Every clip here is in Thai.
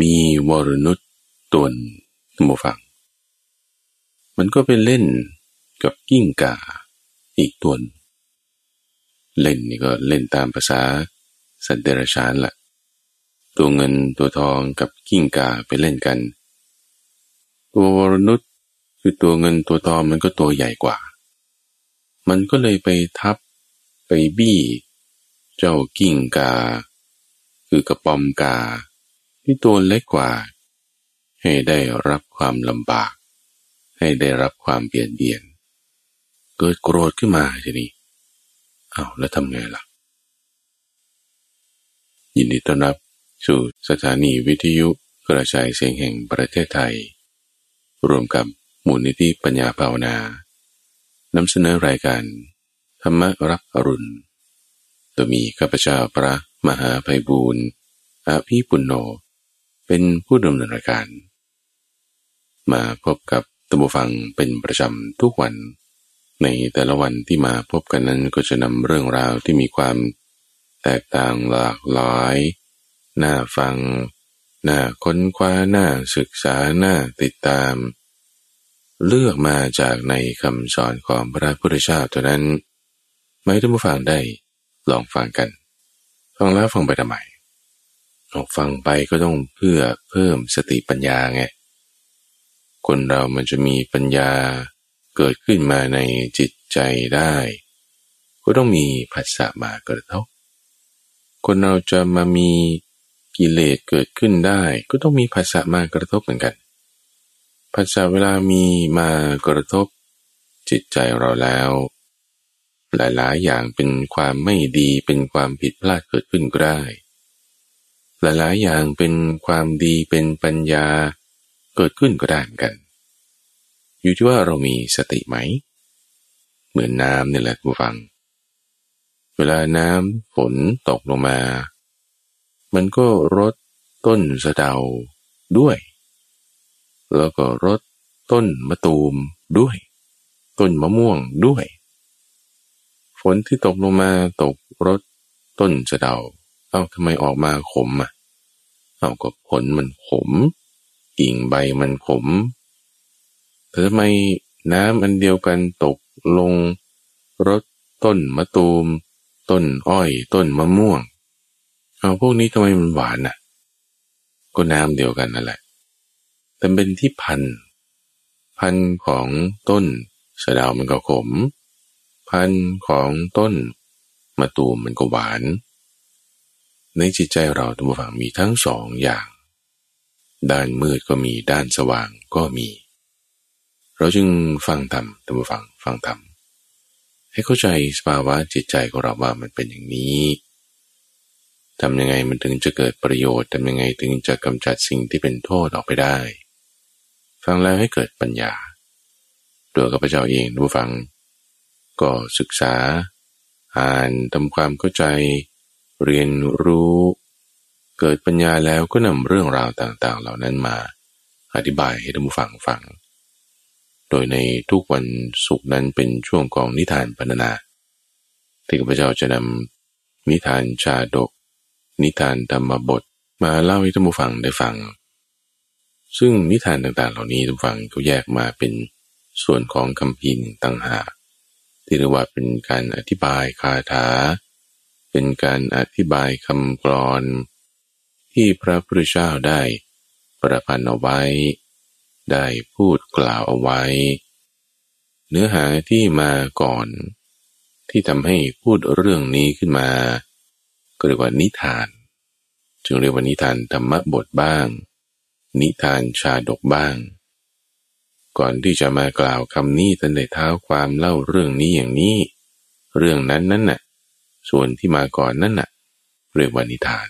มีวรนุษตวนตัมฟัง มันก็ไปเล่นกับกิ้งก่าอีกตวนเล่นนี่ก็เล่นตามภาษาสัตว์เดรัจฉานล่ะ ตัวเงินตัวทองกับกิ้งก่าไปเล่นกัน ตัววรนุษคือตัวเงินตัวทองมันก็ตัวใหญ่กว่า มันก็เลยไปทับไปบี้ เจ้ากิ้งกา คือกระปอมกา ที่ตัวเล็กกว่า ให้ได้รับความลำบาก ให้ได้รับความเบียดเบียน เกิดโกรธขึ้นมาทีนี้เอาแล้วทำไงล่ะ ยินดีต้อนรับสู่สถานีวิทยุกระจายเสียงแห่งประเทศไทย รวมกับมูลนิธิปัญญาภาวนานำเสนอรายการ ธรรมรับอรุณโดยมีข้าพเจ้าพระมหาไพบูรณ์อาภีปุณโญ เป็นผู้ดำเนินรายการ มาพบกับตัมฟังเป็นประจำทุกวัน ในแต่ละวันที่มาพบกันนั้นก็จะนำเรื่องราวที่มีความแตกต่างหลากหลาย น่าฟัง น่าค้นคว้า น่าศึกษา น่าติดตาม เลือกมาจากในคำสอนของพระพุทธเจ้าตัวนั้น ไม่ท่านผู้ฟังได้ลองฟังกัน ฟังแล้วฟังไปทำไม ฟังไปก็ต้องเพื่อเพิ่มสติปัญญาไง คนเรามันจะมีปัญญาเกิดขึ้นมาในจิตใจได้ ก็ต้องมีภาษามากระทบคนเราจะมามีกิเลสเกิดขึ้นได้ ก็ต้องมีภาษามากระทบเหมือนกันภาษาเวลามีมากระทบ จิตใจเราแล้ว หลายๆ อย่างเป็นความไม่ดีเป็นความผิดพลาดเกิดขึ้นก็ได้ หลายๆอย่างเป็นความดีเป็นปัญญาเกิดขึ้นก็ได้เหมือนกัน อยู่ที่ว่าเรามีสติไหม เหมือนน้ำนี่แหละผู้ฟัง เวลาน้ำฝนตกลงมา มันก็รดต้นสะเดาด้วย แล้วก็รดต้นมะตูมด้วย ต้นมะม่วงด้วย ฝนที่ตกลงมาตกรถต้นสะเดา เอ้าทำไมออกมาขมอะ เอาก็ผลมันขมกิ่งใบมันขมแต่ทำไมน้ำอันเดียวกันตกลงรถต้นมะตูม ต้นอ้อย ต้นมะม่วง เอาพวกนี้ทำไมมันหวานอะ ก็น้ำเดียวกันนั่นแหละ แต่เป็นที่พัน พันของต้นสะดามันก็ขม พันของต้นมะตูมมันก็หวาน ในจิตใจเราทุกฝั่งมีทั้งสองอย่าง ด้านมืดก็มีด้านสว่างก็มี เราจึงฟังธรรมทุกฝั่งฟังธรรมให้เข้าใจสภาวะจิตใจของเราว่ามันเป็นอย่างนี้ทำยังไงมันถึงจะเกิดประโยชน์ทำยังไงถึงจะกำจัดสิ่งที่เป็นโทษออกไปได้ ฟังแล้วให้เกิดปัญญา ตัวกับพระเจ้าเองดูฟัง ก็ศึกษา อ่านทำความเข้าใจ เรียนรู้เกิดปัญญาแล้วก็นำเรื่องราวต่างๆ เหล่านั้นมา อธิบายให้ท่านผู้ฟังฟัง โดยในทุกวันศุกร์นั้นเป็นช่วงของนิทานพรรนาที่ข้าพเจ้าจะนำนิทานชาดก นิทานธรรมบทมาเล่าให้ท่านผู้ฟังได้ฟัง ซึ่งนิทานต่างๆ เหล่านี้ท่านฟังก็แยกมาเป็นส่วนของคำพีนต่างหากที่เรียกว่าเป็นการอธิบายคาถา เป็นการอธิบายคำกรอน ที่พระพุทธเจ้าได้ประพันธ์เอาไว้ ได้พูดกล่าวเอาไว้ เนื้อหาที่มาก่อน ที่ทำให้พูดเรื่องนี้ขึ้นมา ก็เรียกว่านิทาน จึงเรียกว่านิทานธรรมบทบ้าง นิทานชาดกบ้าง ก่อนที่จะมากล่าวคำนี้ท่านได้เท้าความเล่าเรื่องนี้อย่างนี้ เรื่องนั้นนั่นน่ะ ส่วนที่มาก่อนนั่นน่ะเรียกว่านิทาน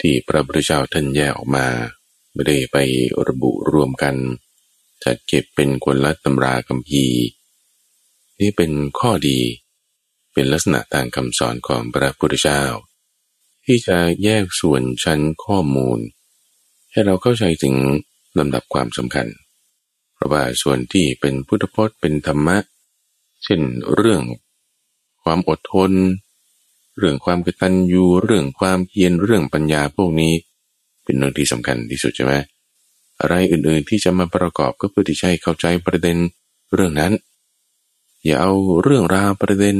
ที่พระพุทธเจ้าท่านแยกออกมา ไม่ได้ไประบุรวมกัน จัดเก็บเป็นคนละตำราคำพีนี่เป็นข้อดี เป็นลักษณะทางคำสอนของพระพุทธเจ้า ที่จะแยกส่วนชั้นข้อมูล ให้เราเข้าใจถึงลำดับความสำคัญ เพราะว่าส่วนที่เป็นพุทธพจน์เป็นธรรมะ เช่นเรื่องความอดทน เรื่องความกตัญญูเรื่องความเพียรเรื่องปัญญาพวกนี้ เป็นเรื่องที่สำคัญที่สุดใช่ไหมอะไรอื่นๆที่จะมาประกอบก็เพื่อที่จะให้เข้าใจประเด็นเรื่องนั้น อย่าเอาเรื่องราวประเด็น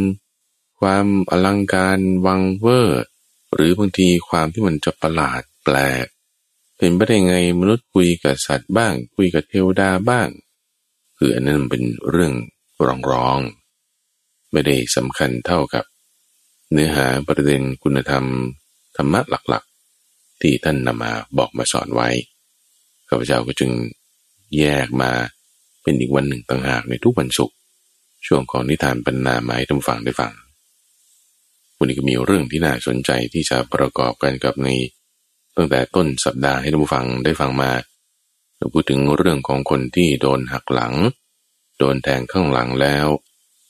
ความอลังการวังเวอร์หรือบางทีความที่มันจะประหลาดแปลกเป็นไปได้ไงมนุษย์คุยกับสัตว์บ้าง คุยกับเทวดาบ้าง คืออันนั้นเป็นเรื่องรองรอง ไม่ได้สำคัญเท่ากับ เนื้อหาประเด็นคุณธรรม ธรรมะหลักๆ ที่ท่านนำมาบอกมาสอนไว้ข้าพเจ้าก็จึงแยกมาเป็นอีกวันหนึ่งต่างหากในทุกวันศุกร์ช่วงของนิทานบรรณาไม้ท่านฟังได้ฟังวันนี้ก็มีเรื่องที่น่าสนใจที่จะประกอบกันกับในตั้งแต่ต้นสัปดาห์ให้ท่านฟังได้ฟังมาเราพูดถึงเรื่องของคนที่โดนหักหลัง โดนแทงข้างหลังแล้ว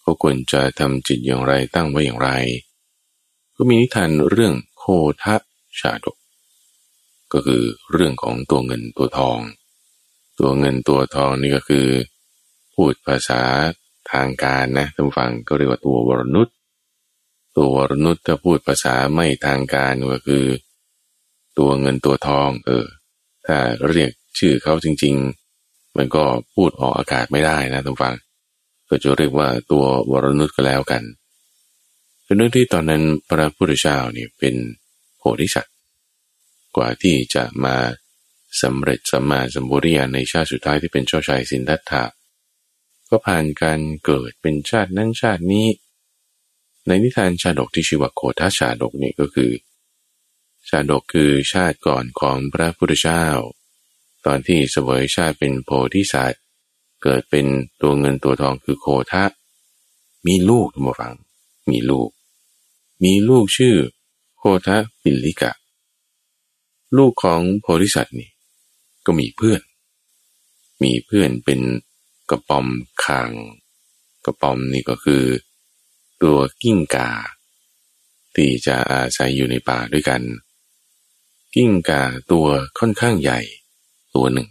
เขาควรจะทำจิตอย่างไรตั้งไว้อย่างไร ก็มีนิทานเรื่องโคทะชาดก ก็คือเรื่องของตัวเงินตัวทอง ตัวเงินตัวทองนี่ก็คือ พูดภาษาทางการนะท่านฟังก็เรียกว่าตัววรนุษย์ตัววรนุษย์ถ้าพูดภาษาไม่ทางการก็คือ ตัวเงินตัวทอง เออ ถ้าเรียกชื่อเขาจริง ๆ มันก็พูดออกอากาศไม่ได้นะท่านฟัง ก็จะเรียกว่าตัววรนุษย์ก็แล้วกัน เป็นเรื่องที่ตอนนั้นพระพุทธเจ้าเนี่ยเป็นโพธิสัตว์กว่าที่จะมาสำเร็จสัมมาสัมพุริยาในชาติสุดท้ายที่เป็นเจ้าชายสินทัตถะก็ผ่านการเกิดเป็นชาตินั้นชาตินี้ ในนิทานชาดกที่ชื่อว่าโคทาชาดกนี่ก็คือ ชาดกคือชาติก่อนของพระพุทธเจ้า ตอนที่เสวยชาติเป็นโพธิสัตว์เกิดเป็นตัวเงินตัวทองคือโคทะมีลูกมาฟัง มีลูก มีลูกชื่อโคทะปิลิกะ ลูกของโพธิสัตว์นี่ก็มีเพื่อน มีเพื่อนเป็นกระปอมคาง กระปอมนี่ก็คือ ตัวกิ้งกา ที่จะอาศัยอยู่ในป่าด้วยกัน กิ้งกาตัวค่อนข้างใหญ่ ตัวหนึ่ง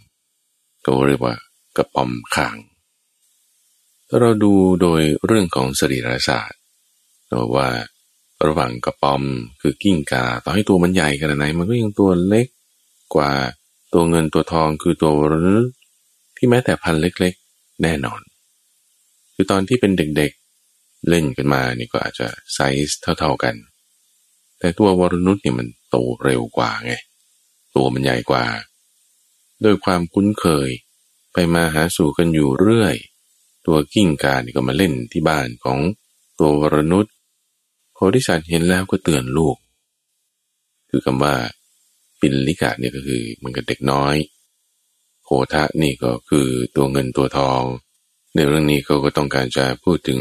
ตัวเรียกว่ากระป๋อมคางถ้าเราดูโดยเรื่องของสรีรศาสตร์เราว่า ระหว่างกระป๋อมคือกิ้งกาต่อให้ตัวมันใหญ่ขนาดไหน มันก็ยังตัวเล็กกว่าตัวเงินตัวทองคือตัวรนุที่แม้แต่พันเล็กๆ แน่นอน คือตอนที่เป็นเด็กๆเล่นกันมานี่ก็อาจจะไซส์เท่า ๆกัน แต่ตัววรนุษเนี่ยมันโตเร็วกว่าไง ตัวมันใหญ่กว่า ด้วยความคุ้นเคยไปมาหาสู่กันอยู่เรื่อย ตัวกิ้งกานี่ก็มาเล่นที่บ้านของตัววรนุษย โพธิสัตว์เห็นแล้วก็เตือนลูก คือคำว่าปินลิกะเนี่ยก็คือมันก็เด็กน้อยโคทะนี่ก็คือตัวเงินตัวทอง ในเรื่องนี้เขาก็ต้องการจะพูดถึง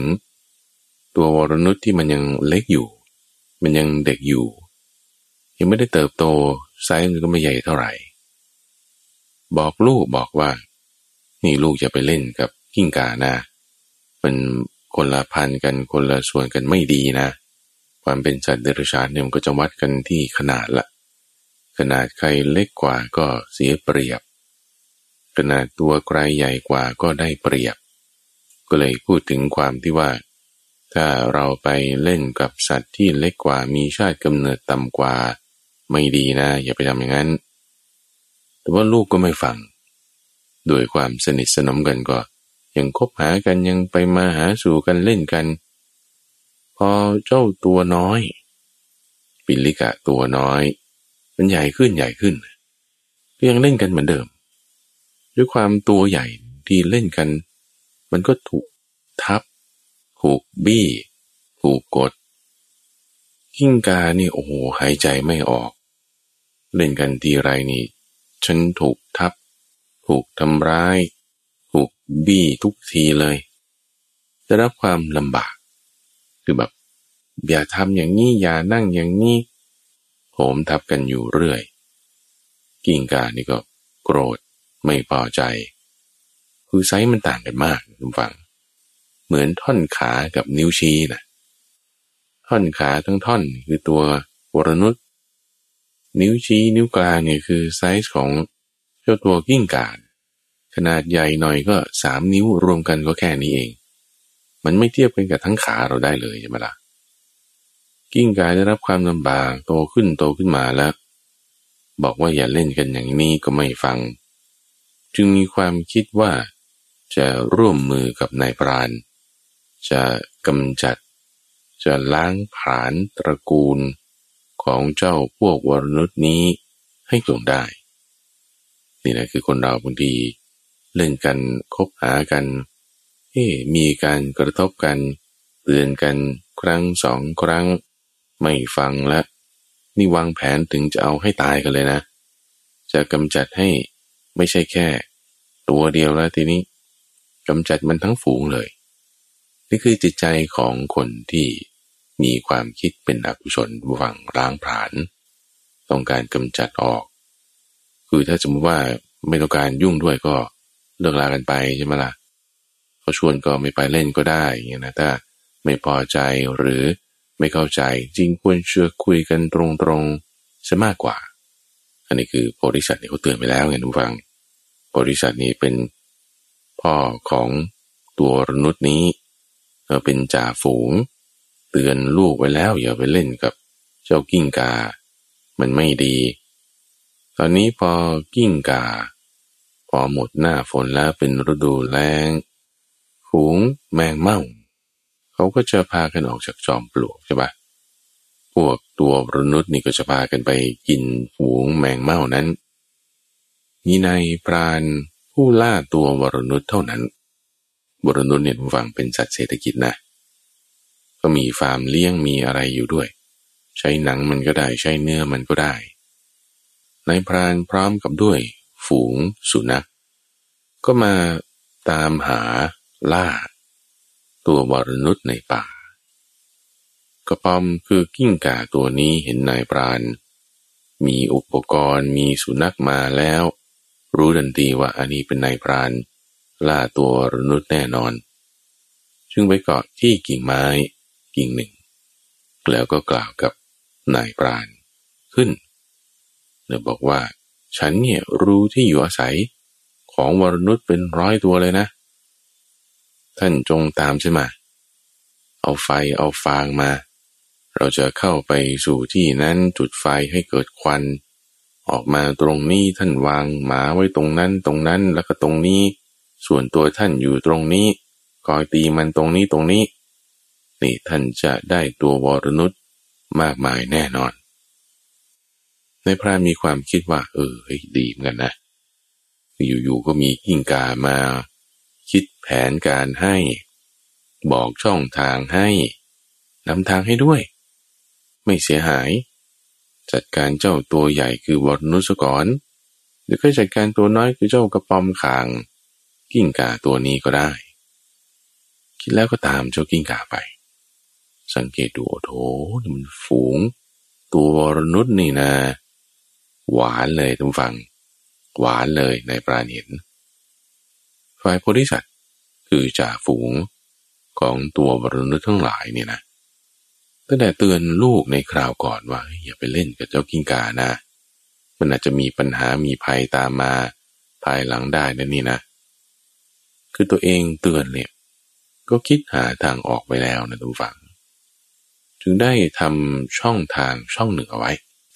ตัววรนุษย์ที่มันยังเล็กอยู่ มันยังเด็กอยู่ ยังไม่ได้เติบโตไซส์มันก็ไม่ใหญ่เท่าไหร่ บอกลูกบอกว่า นี่ลูกจะไปเล่นกับกิ้งกานะ มันคนละพันกันคนละส่วนกันไม่ดีนะ ความเป็นสัตว์เดรัจฉานเนี่ยมันก็จะวัดกันที่ขนาดละขนาดใครเล็กกว่าก็เสียเปรียบ ขนาดตัวใครใหญ่กว่าก็ได้เปรียบ ก็เลยพูดถึงความที่ว่า ถ้าเราไปเล่นกับสัตว์ที่เล็กกว่ามีชาติกำเนิดต่ำกว่า ไม่ดีนะ อย่าไปทำอย่างนั้น แต่ว่าลูกก็ไม่ฟังโดยความสนิทสนมกันก็ยังคบหากันยังไปมาหาสู่กันเล่นกัน พอเจ้าตัวน้อย ปิลิกะตัวน้อย มันใหญ่ขึ้นใหญ่ขึ้นก็ยังเล่นกันเหมือนเดิม ด้วยความตัวใหญ่ที่เล่นกัน มันก็ถูกทับ ถูกบี้ถูกกดกิ้งกานี่โอ้โหหายใจไม่ออก เล่นกันทีไรนี่ ฉันถูกทับ ถูกทำร้าย ถูกบี้ทุกทีเลย จะรับความลำบาก คือแบบ อย่าทำอย่างนี้ อย่านั่งอย่างนี้ผมทับกันอยู่เรื่อย กิ้งก่านี่ก็โกรธไม่พอใจ คือไซส์มันต่างกันมากคุณฟัง เหมือนท่อนขากับนิ้วชี้นะท่อนขาทั้งท่อนคือตัววรนุชนิ้วชี้นิ้วกลางเนี่ยคือไซส์ของเจ้าตัวกิ้งก่าขนาดใหญ่หน่อยก็สามนิ้วรวมกันก็แค่นี้เอง มันไม่เทียบกันกับทั้งขาเราได้เลยใช่ไหมล่ะกิ้งก่าได้รับความลำบากโตขึ้นโตขึ้นมาแล้ว บอกว่าอย่าเล่นกันอย่างนี้ก็ไม่ฟัง จึงมีความคิดว่าจะร่วมมือกับนายพราน จะกำจัด จะล้างผลาญตระกูลของเจ้าพวกวรนุษย์นี้ให้ลงได้ นี่แหละคือคนเราบางทีเล่นกันคบหากัน เฮ้มีการกระทบกันเตือนกันครั้งสองครั้ง ไม่ฟังละ นี่วางแผนถึงจะเอาให้ตายกันเลยนะ จะกำจัดให้ไม่ใช่แค่ ตัวเดียวแล้วทีนี้กำจัดมันทั้งฝูงเลย นี่คือจิตใจของคนที่มีความคิดเป็นอกุศลหวังล้างผลาญต้องการกำจัดออก คือถ้าสมมติว่าไม่ต้องการยุ่งด้วยก็เลิกลากันไปใช่ไหมละ่ะ เขาชวนก็ไม่ไปเล่นก็ได้อย่างนี้นะถ้าไม่พอใจหรือไม่เข้าใจจริงควรเชื่อคุยกันตรงๆซะมากกว่า อันนี้คือโพธิสัตว์นี่เขาเตือนไปแล้วไงทุกฟังโพธิสัตว์นี่เป็นพ่อของตัวมนุษย์นี้เเป็นจ่าฝูง เตือนลูกไว้แล้ว อย่าไปเล่นกับเจ้ากิ้งกา มันไม่ดี ตอนนี้พอกิ้งกา พอหมดหน้าฝนแล้วเป็นฤดูแล้ง ฝูงแมงเม่าเขาก็จะพากันออกจากจอมปลวกใช่ปะพวกตัวมนุษย์นี่ก็จะพากันไปกินฝูงแมงเม่านั้นมีในปราณผู้ล่าตัววรนุษย์เท่านั้น วรนุษย์เนี่ยฟังเป็นสัตว์เศรษฐกิจนะ ก็มีฟาร์มเลี้ยงมีอะไรอยู่ด้วย ใช้หนังมันก็ได้ใช้เนื้อมันก็ได้ในพรานพร้อมกับด้วย ฝูงสุนัข ก็มาตามหา ล่า ตัววรนุษย์ในป่า กระปอมคือกิ้งก่าตัวนี้เห็นนายพรานมีอุปกรณ์มีสุนัขมาแล้ว รู้ทันทีว่าอันนี้เป็นนายพรานล่าตัวมนุษย์แน่นอน จึงไปเกาะที่กิ่งไม้กิ่งหนึ่ง แล้วก็กล่าวกับนายพรานขึ้นเนือบอกว่า ฉันเนี่ยรู้ที่อยู่อาศัยของวรนุษย์เป็นร้อยตัวเลยนะ ท่านจงตามใช่ไหมเอาไฟเอาฟางมา เราจะเข้าไปสู่ที่นั้นจุดไฟให้เกิดควัน ออกมาตรงนี้ท่านวางหมาไว้ตรงนั้นตรงนั้นแล้วก็ตรงนี้ ส่วนตัวท่านอยู่ตรงนี้คอยตีมันตรงนี้ตรงนี้ นี่ท่านจะได้ตัววรนุษย์มากมายแน่นอน ในพระมีความคิดว่า เออดีเหมือนกันนะ อยู่ๆก็มีกิ้งกามา คิดแผนการให้ บอกช่องทางให้นำทางให้ด้วย ไม่เสียหาย จัดการเจ้าตัวใหญ่คือวรนุสกรหรือก็จัดการตัวน้อยคือเจ้ากระปอมขาง กิ้งก่าตัวนี้ก็ได้ คิดแล้วก็ตามเจ้ากิ้งก่าไป สังเกตดูโอ้โหมันฝูง ตัววรนุษนี่นะ หวานเลยทุกฝัง หวานเลยในปราณีน ฝ่ายโพธิสัตว์คือจ่าฝูงของตัววรนุทั้งหลายเนี่ยนะตั้งแต่เตือนลูกในคราวก่อนว่าอย่าไปเล่นกับเจ้ากิ้งกานะ มันอาจจะมีปัญหามีภัยตามมาภายหลังได้นะนี่นะ คือตัวเองเตือนเนี่ย ก็คิดหาทางออกไปแล้วนะทุกฝัง จึงได้ทำช่องทางช่องหนึ่งเอาไว้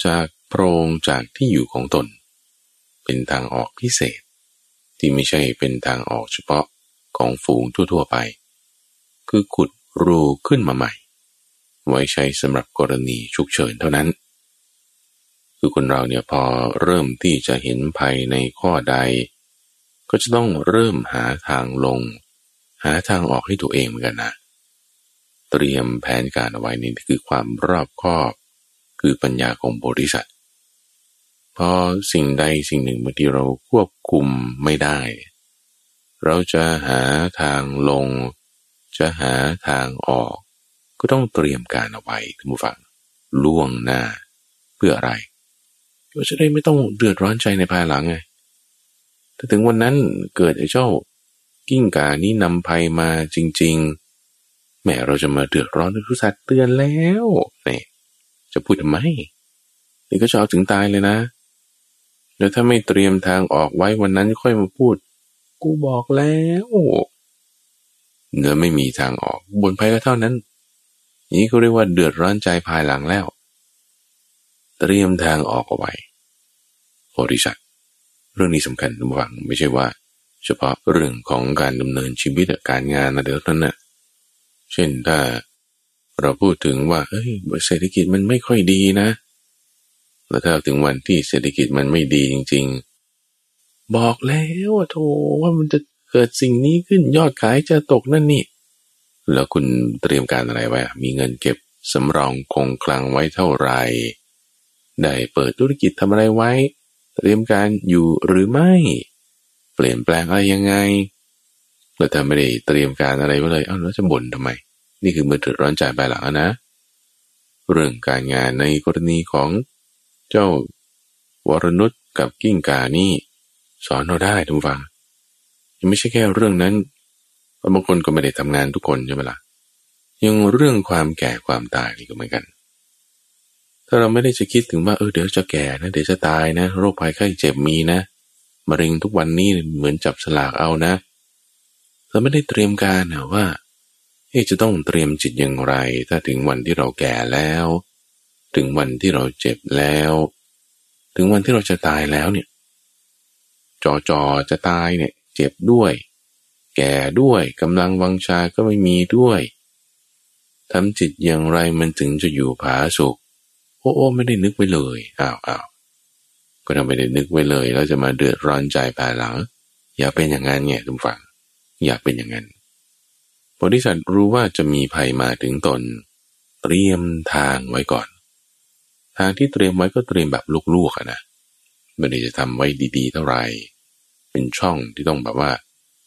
จากโพรงจากที่อยู่ของตน เป็นทางออกพิเศษ ที่ไม่ใช่เป็นทางออกเฉพาะของฝูงทั่วๆไป คือขุดรูขึ้นมาใหม่ ไว้ใช้สำหรับกรณีฉุกเฉินเท่านั้น คือคนเราเนี่ยพอเริ่มที่จะเห็นภัยในข้อใด ก็จะต้องเริ่มหาทางลง หาทางออกให้ตัวเองเหมือนกันนะเตรียมแผนการเอาไว้นี่คือความรอบคอบ คือปัญญาของบริษัท พอสิ่งใดสิ่งหนึ่งบางทีเราควบคุมไม่ได้ เราจะหาทางลง จะหาทางออก ก็ต้องเตรียมการเอาไว้ท่านผู้ฟังล่วงหน้า เพื่ออะไรก็จะได้ไม่ต้องเดือดร้อนใจในภายหลังไงถ้าถึงวันนั้นเกิดไอ้เจ้ากิ้งกานี้นำภัยมาจริง ๆ แม่เราจะมาเดือดร้อนทุกสัตว์เตือนแล้วเนี่ยจะพูดทำไมนี่ก็จะเอาถึงตายเลยนะ แล้วถ้าไม่เตรียมทางออกไว้วันนั้นค่อยมาพูด กูบอกแล้วเนื้อไม่มีทางออกบนภัยก็เท่านั้น นี้เขาเรียกว่าเดือดร้อนใจภายหลังแล้ว เตรียมทางออกเอาไว้ธิสัตว์เรื่องนี้สำคัญระวังไม่ใช่ว่า เฉพาะเรื่องของการดำเนินชีวิตการงานนะเดี๋ยวนั้นนะเช่นถ้าเราพูดถึงว่าเฮ้ยเศรษฐกิจมันไม่ค่อยดีนะ แล้วถ้าถึงวันที่เศรษฐกิจมันไม่ดีจริง ๆ บอกแล้วโธว่ามันจะเกิดสิ่งนี้ขึ้นยอดขายจะตกนั่นนี่ แล้วคุณเตรียมการอะไรไว้ มีเงินเก็บสำรองคงคลังไว้เท่าไหร่ ได้เปิดธุรกิจทำอะไรไว้ เตรียมการอยู่หรือไม่ เปลี่ยนแปลงอะไรยังไงแล้วถ้าไม่ได้เตรียมการอะไรไว้เลย เอ้าแล้วจะบ่นทำไม นี่คือมือถือร้อนใจไปหลังนะ เรื่องการงานในกรณีของ เจ้าวรนุชกับกิ้งกานี่สอนเราได้ทุกฝังยังไม่ใช่แค่เรื่องนั้นบางคนก็ไม่ได้ทำงานทุกคนใช่ไหมละ่ะยังเรื่องความแก่ความตายนี่ก็เหมือนกัน ถ้าเราไม่ได้จะคิดถึงว่าเออเดี๋ยวจะแก่นะเดี๋ยวจะตายนะ โรคภัยไข้เจ็บมีนะมะเร็งทุกวันนี้เหมือนจับสลากเอานะ เราไม่ได้เตรียมการนะว่าเอ๊จะต้องเตรียมจิตอย่างไร ถ้าถึงวันที่เราแก่แล้ว ถึงวันที่เราเจ็บแล้ว ถึงวันที่เราจะตายแล้วเนี่ยจอจอจะตายเนี่ย เจ็บด้วย แก่ด้วยกำลังวังชาก็ไม่มีด้วยทำจิตอย่างไรมันถึงจะอยู่ผาสุกโอ้โอไม่ได้นึกไว้เลยอ้าวอ้าวก็ทำไม่ได้นึกไว้เลยแล้วจะมาเดือดร้อนใจภายหลัง อย่าเป็นอย่างนั้นไงทุกฝัง อย่าเป็นอย่างนั้นบริษัทรู้ว่าจะมีภัยมาถึงตน เตรียมทางไว้ก่อน ทางที่เตรียมไว้ก็เตรียมแบบลูกๆะนะไม่ได้จะทำไว้ดีๆ เท่าไหร่ เป็นช่องที่ต้องแบบว่า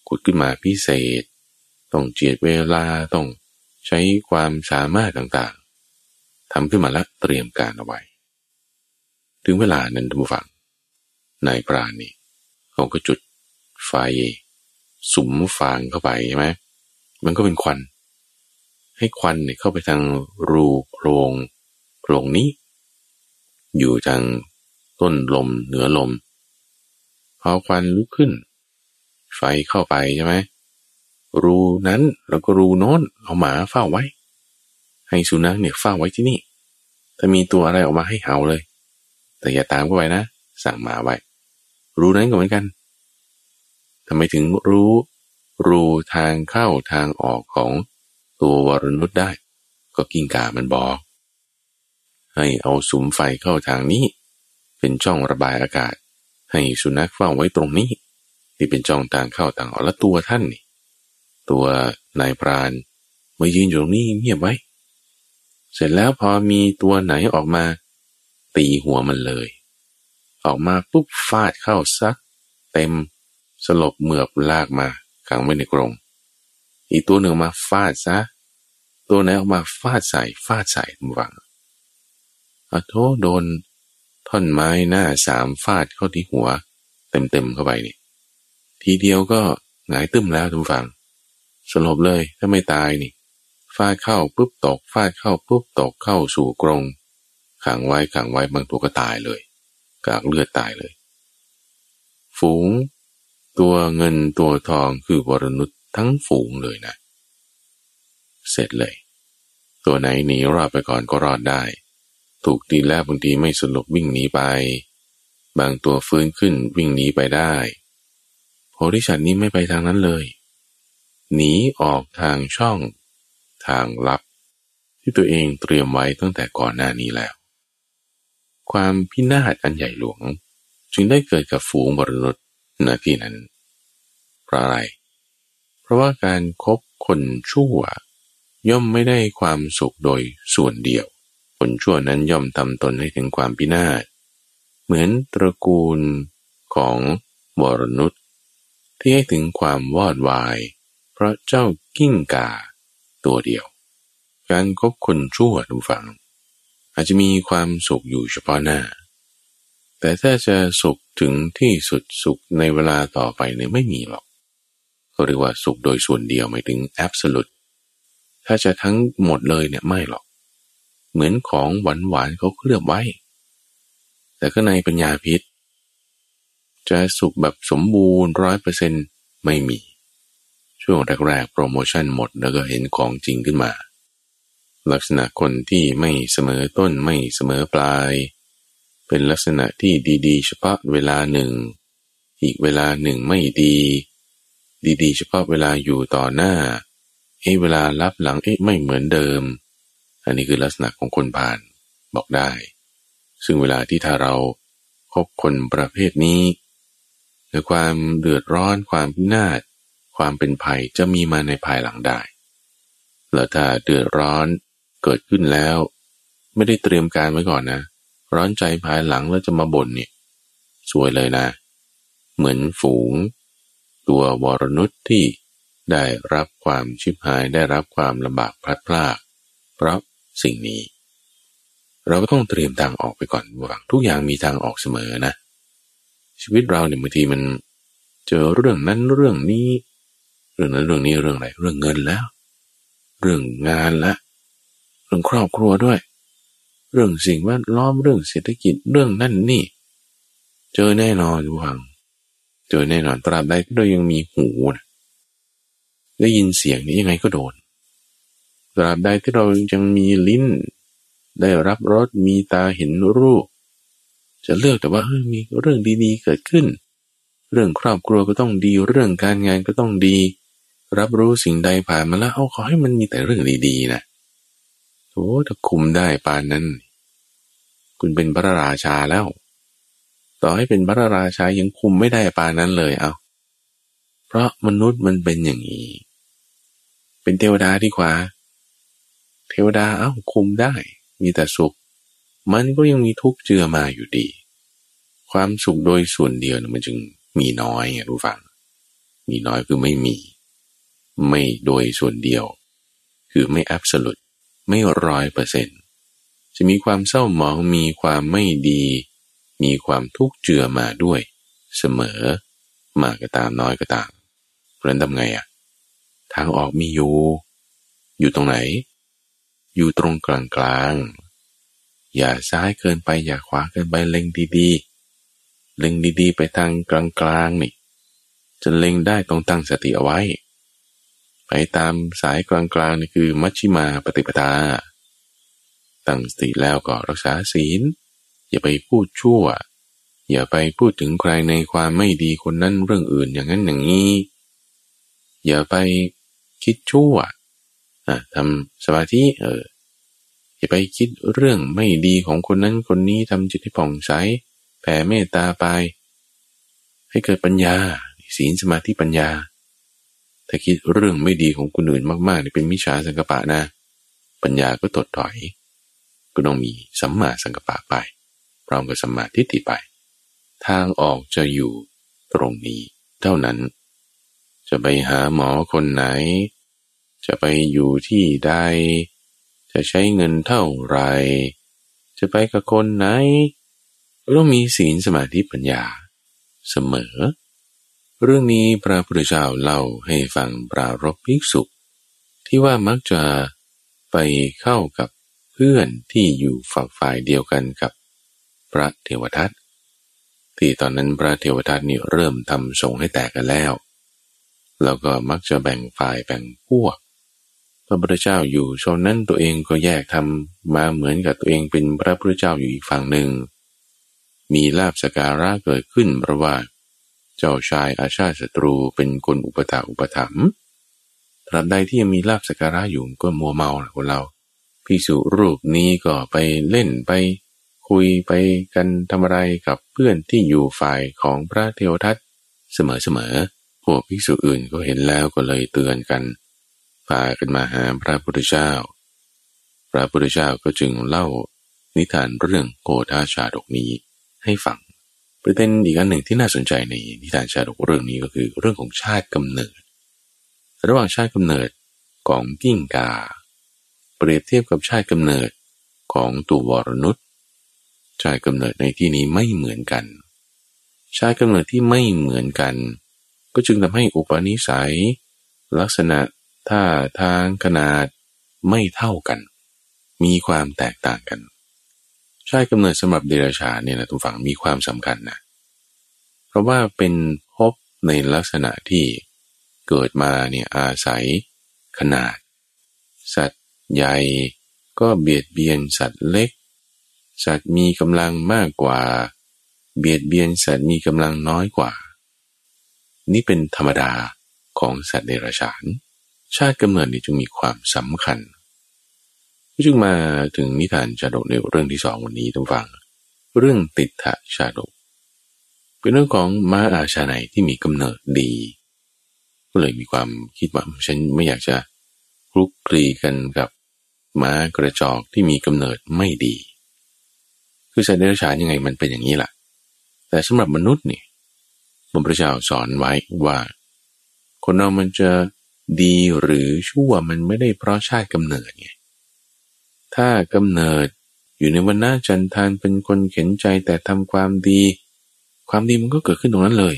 ขุดขึ้นมาพิเศษ ต้องเจียดเวลาต้องใช้ความสามารถต่างๆทำขึ้นมาแล้วเตรียมการเอาไว้ ถึงเวลานั้นทุกฝังนายปราณีเขาก็จุดไฟสุมฟางเข้าไปใช่ไหมมันก็เป็นควัน ให้ควันเนี่ยเข้าไปทางรูโพรงโพรงนี้ อยู่ทางต้นลมเหนือลมพอควันลุกขึ้น ไฟเข้าไปใช่ไหมรูนั้นแล้วก็รูโน้นเอาหมาเฝ้าไว้ ให้สุนัขเนี่ยเฝ้าไว้ที่นี่ ถ้ามีตัวอะไรออกมาให้เห่าเลย แต่อย่าตามเข้าไปนะ สั่งหมาไว้ รูนั้นก็เหมือนกันทำไมถึงรู้รูทางเข้าทางออกของตัววรนุษย์ได้ ก็กิ้งกามันบอก ให้เอาสุมไฟเข้าทางนี้ เป็นช่องระบายอากาศ ให้สุนัขเฝ้าไว้ตรงนี้ ที่เป็นช่องทางเข้าทางออกและตัวท่านนี่ ตัวนายพรานมายืนอยู่ตรงนี้เงียบไว้ เสร็จแล้วพอมีตัวไหนออกมา ตีหัวมันเลย ออกมาปุ๊บฟาดเข้าซัก เต็มสลบเหมือบลากมาขังไว้ในกรงอีกตัวหนึ่งมาฟาดซะ ตัวไหนออกมาฟาดใส่ฟาดใส่วัง อโทโดนท่อนไม้หน้าสามฟาดเข้าที่หัว เต็มๆเข้าไปนี่ ทีเดียวก็หงายตึ้มแล้วทุกฝังสลบเลยถ้าไม่ตายนี่ฟาดเข้าปุ๊บตกฟาดเข้าปุ๊บตกเข้าสู่กรงขังไว้ขังไว้บางตัวก็ตายเลย กากเลือดตายเลย ฝูง ตัวเงินตัวทองคือวรนุษทั้งฝูงเลยนะ เสร็จเลย ตัวไหนหนีรอดไปก่อนก็รอดได้ ถูกตีแล้วบางทีไม่สลบวิ่งหนีไป บางตัวฟื้นขึ้นวิ่งหนีไปได้โพธิสัตว์นี้ไม่ไปทางนั้นเลย หนีออกทางช่อง ทางลับ ที่ตัวเองเตรียมไว้ตั้งแต่ก่อนหน้านี้แล้ว ความพินาศอันใหญ่หลวง จึงได้เกิดกับฝูงบรนุษณที่นั้น เพราะอะไร เพราะว่าการครบคนชั่วย่อมไม่ได้ความสุขโดยส่วนเดียว คนชั่วนั้นย่อมทำตนให้ถึงความพินาศ เหมือนตระกูลของบรนุษย์ที่ให้ถึงความวอดวาย เพราะเจ้ากิ้งกาตัวเดียว การคบคนชั่วทุกฝัง อาจจะมีความสุขอยู่เฉพาะหน้า แต่ถ้าจะสุขถึงที่สุดสุขในเวลาต่อไปเนี่ยไม่มีหรอกเขาเรียกว่าสุขโดยส่วนเดียวหมายถึงแอบสูตถ้าจะทั้งหมดเลยเนี่ยไม่หรอก เหมือนของหวานหวานเขาเคลือบไว้ แต่ก็ในปัญญาพิษ จะสุขแบบสมบูรณ์ร้อยเปอร์เซ็นไม่มี ช่วงแรกๆโปรโมชั่นหมดแล้วก็เห็นของจริงขึ้นมา ลักษณะคนที่ไม่เสมอต้นไม่เสมอปลาย เป็นลักษณะที่ดีๆ เฉพาะเวลาหนึ่ง อีกเวลาหนึ่งไม่ดี ดีๆ เฉพาะเวลาอยู่ต่อหน้าเอ้เวลารับหลังเอ๊ะไม่เหมือนเดิม อันนี้คือลักษณะของคนผ่านบอกได้ ซึ่งเวลาที่ถ้าเราคบคนประเภทนี้ หรือความเดือดร้อน ความพินาศความเป็นภัยจะมีมาในภายหลังได้ แล้วถ้าเดือดร้อนเกิดขึ้นแล้ว ไม่ได้เตรียมการไว้ก่อนนะ ร้อนใจภายหลังแล้วจะมาบ่นเนี่ยสวยเลยนะ เหมือนฝูง ตัววรนุษย์ที่ได้รับความชิบหายได้รับความลำบากพลัดพราก เพราะ สิ่งนี้ เราก็ต้องเตรียมทางออกไปก่อนว่าทุกอย่างมีทางออกเสมอนะ ชีวิตเราเนี่ยบางทีมันเจอเรื่องนั้นเรื่องนี้ เรื่องนั้นเรื่องนี้เรื่องอะไรเรื่องเงินแล้ว เรื่องงานละเรื่องครอบครัวด้วย เรื่องสิ่งแวดล้อมเรื่องเศรษฐกิจเรื่องนั่นนี่ เจอแน่นอนทุกฝังเจอแน่นอนตราบใดที่เรายังมีหู ได้ยินเสียงนี้ยังไงก็โดน ราบใดที่เรายังมีลิ้น ได้รับรสมีตาเห็นรูป จะเลือกแต่ว่าเฮ้ยมีเรื่องดีๆเกิดขึ้น เรื่องครอบครัวก็ต้องดี เรื่องการงานก็ต้องดี รับรู้สิ่งใดผ่านมาแล้วเอาขอให้มันมีแต่เรื่องดีๆนะโอ้ถ้าคุมได้ปานนั้น คุณเป็นพระราชาแล้ว ต่อให้เป็นพระราชายังคุมไม่ได้ปานนั้นเลยเอาเพราะมนุษย์มันเป็นอย่างนี้ เป็นเทวดาดีกว่า เทวดาเอ้าคุมได้ มีแต่สุข มันก็ยังมีทุกข์เจือมาอยู่ดี ความสุขโดยส่วนเดียวมันจึงมีน้อยไงรู้ฟัง มีน้อยคือไม่มี ไม่โดยส่วนเดียว คือไม่แอบสลุดไม่ร้อยเปอร์เซ็นต์จะมีความเศร้าหมองมีความไม่ดี มีความทุกข์เจือมาด้วย เสมอ มากก็ตามน้อยก็ตามเพราะนั้นทำไงอะทางออกมีอยู่ อยู่ตรงไหน อยู่ตรงกลางกลาง อย่าซ้ายเกินไปอย่าขวาเกินไปเล็งดีๆ เล็งดีๆ ไปทางกลางกลางนี่จะเล็งได้ต้องตั้งสติเอาไว้ ไปตามสายกลางกลางนี่คือมัชชิมาปฏิปทา ตั้งสติแล้วก็รักษาศีล อย่าไปพูดชั่ว อย่าไปพูดถึงใครในความไม่ดีคนนั้นเรื่องอื่นอย่างนั้นอย่างนี้ อย่าไปคิดชั่ว ทำสมาธิเอออย่าไปคิดเรื่องไม่ดีของคนนั้นคนนี้ทำจิตให้ผ่องใสแผ่เมตตาไป ให้เกิดปัญญาศีลสมาธิปัญญา ถ้าคิดเรื่องไม่ดีของคนอื่นมากๆนี่เป็นมิจฉาสังกปะนะ ปัญญาก็ตดถอย ก็ต้องมีสัมมาสังกปะไป พร้อมกับสัมมาทิฏฐิไป ทางออกจะอยู่ตรงนี้เท่านั้น จะไปหาหมอคนไหน จะไปอยู่ที่ใด จะใช้เงินเท่าไรจะไปกับคนไหนต้องมีศีลสมาธิปัญญา เสมอ เรื่องนี้พระพุทธเจ้าเล่าให้ฟังปรารบภิกษุ ที่ว่ามักจะไปเข้ากับเพื่อนที่อยู่ฝั่งฝ่ายเดียวกันกับพระเทวทัตที่ตอนนั้นพระเทวทัตนี่เริ่มทำทรงให้แตกกันแล้ว แล้วก็มักจะแบ่งฝ่ายแบ่งพวก ระพุทธเจ้าอยู่ชนนั้นตัวเองก็แยกทำมาเหมือนกับตัวเองเป็นพระพุทธเจ้าอยู่อีกฝั่งหนึ่ง มีลาบสการะเกิดขึ้นเพราะว่า เจ้าชายอาชาติศัตรูเป็นคนอุปถาอุปถัมภ์ตราบใดที่ยังมีลาบสการะอยู่ก็มัวเมาคนเราพิสุรูปนี้ก็ไปเล่นไป คุยไปกันทำอะไรกับเพื่อนที่อยู่ฝ่ายของพระเทวทัตเสมอๆพวกภิกษุอื่นก็เห็นแล้วก็เลยเตือนกัน พากันมาหาพระพุทธเจ้า พระพุทธเจ้าก็จึงเล่านิทานเรื่องโกธาชาดกนี้ให้ฟัง ประเด็นอีกอันหนึ่งที่น่าสนใจในนิทานชาดกเรื่องนี้ก็คือเรื่องของชาติกำเนิด ระหว่างชาติกำเนิดของกิ้งกา เปรียบเทียบกับชาติกำเนิดของตัววรนุษย์ชาติกำเนิดในที่นี้ไม่เหมือนกัน ชาติกำเนิดที่ไม่เหมือนกัน ก็จึงทำให้อุปนิสัย ลักษณะ ท่าทางขนาดไม่เท่ากัน มีความแตกต่างกัน ชาติกำเนิดสำหรับเดรัจฉานเนี่ยนะทุกฝั่งมีความสำคัญนะ เพราะว่าเป็นพบในลักษณะที่เกิดมาเนี่ยอาศัยขนาด สัตว์ใหญ่ก็เบียดเบียนสัตว์เล็ก สัตว์มีกำลังมากกว่า เบียดเบียนสัตว์มีกำลังน้อยกว่า นี่เป็นธรรมดาของสัตว์เดรัจฉาน ชาติกำเนิดนี่จึงมีความสำคัญจึงมาถึงนิทานชาดกในเรื่องที่สองวันนี้ทุกฝัง เรื่องติดทะชาดก เป็นเรื่องของม้าอาชาไหนที่มีกำเนิดดี ก็เลยมีความคิดว่าฉันไม่อยากจะคลุกคลีกันกับม้ากระจอกที่มีกำเนิดไม่ดี คือสัตว์เดรัจฉานยังไงมันเป็นอย่างนี้ล่ะ แต่สำหรับมนุษย์นี่พระพุทธเจ้าสอนไว้ว่า คนเรามันจะ ดีหรือชั่วมันไม่ได้เพราะชาติกำเนิดไง ถ้ากำเนิดอยู่ในวันหน้าจันทานเป็นคนเข็นใจแต่ทำความดี ความดีมันก็เกิดขึ้นตรงนั้นเลย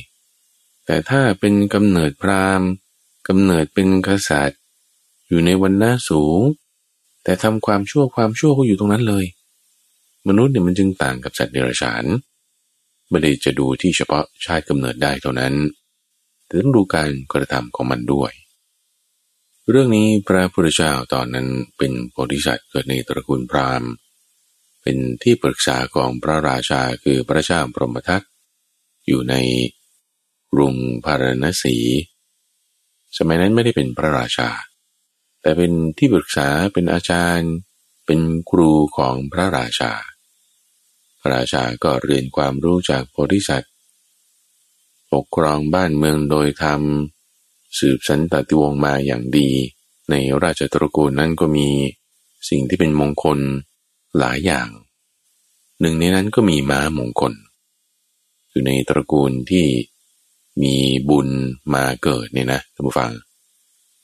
แต่ถ้าเป็นกำเนิดพราหมณ์กำเนิดเป็นกษัตริย์ อยู่ในวันหน้าสูง แต่ทำความชั่วความชั่วก็อยู่ตรงนั้นเลย มนุษย์เนี่ยมันจึงต่างกับสัตว์เดรัจฉานไม่ได้จะดูที่เฉพาะชาติกำเนิดได้เท่านั้นแต่ต้องดูการกระทำของมันด้วย เรื่องนี้พระพุทธเจ้าตอนนั้นเป็นโพธิสัตว์เกิดในตระกูลพราหมณ์ เป็นที่ปรึกษาของพระราชาคือพระเจ้าพรหมทัตอยู่ในกรุงพารณสี สมัยนั้นไม่ได้เป็นพระราชา แต่เป็นที่ปรึกษาเป็นอาจารย์ เป็นครูของพระราชา พระราชาก็เรียนความรู้จากโพธิสัตว์ปกครองบ้านเมืองโดยธรรม สืบสันตติวงมาอย่างดี ในราชตระกูลนั้นก็มีสิ่งที่เป็นมงคลหลายอย่าง หนึ่งในนั้นก็มีม้ามงคล อยู่ในตระกูลที่มีบุญมาเกิดเนี่ยนะท่านผู้ฟัง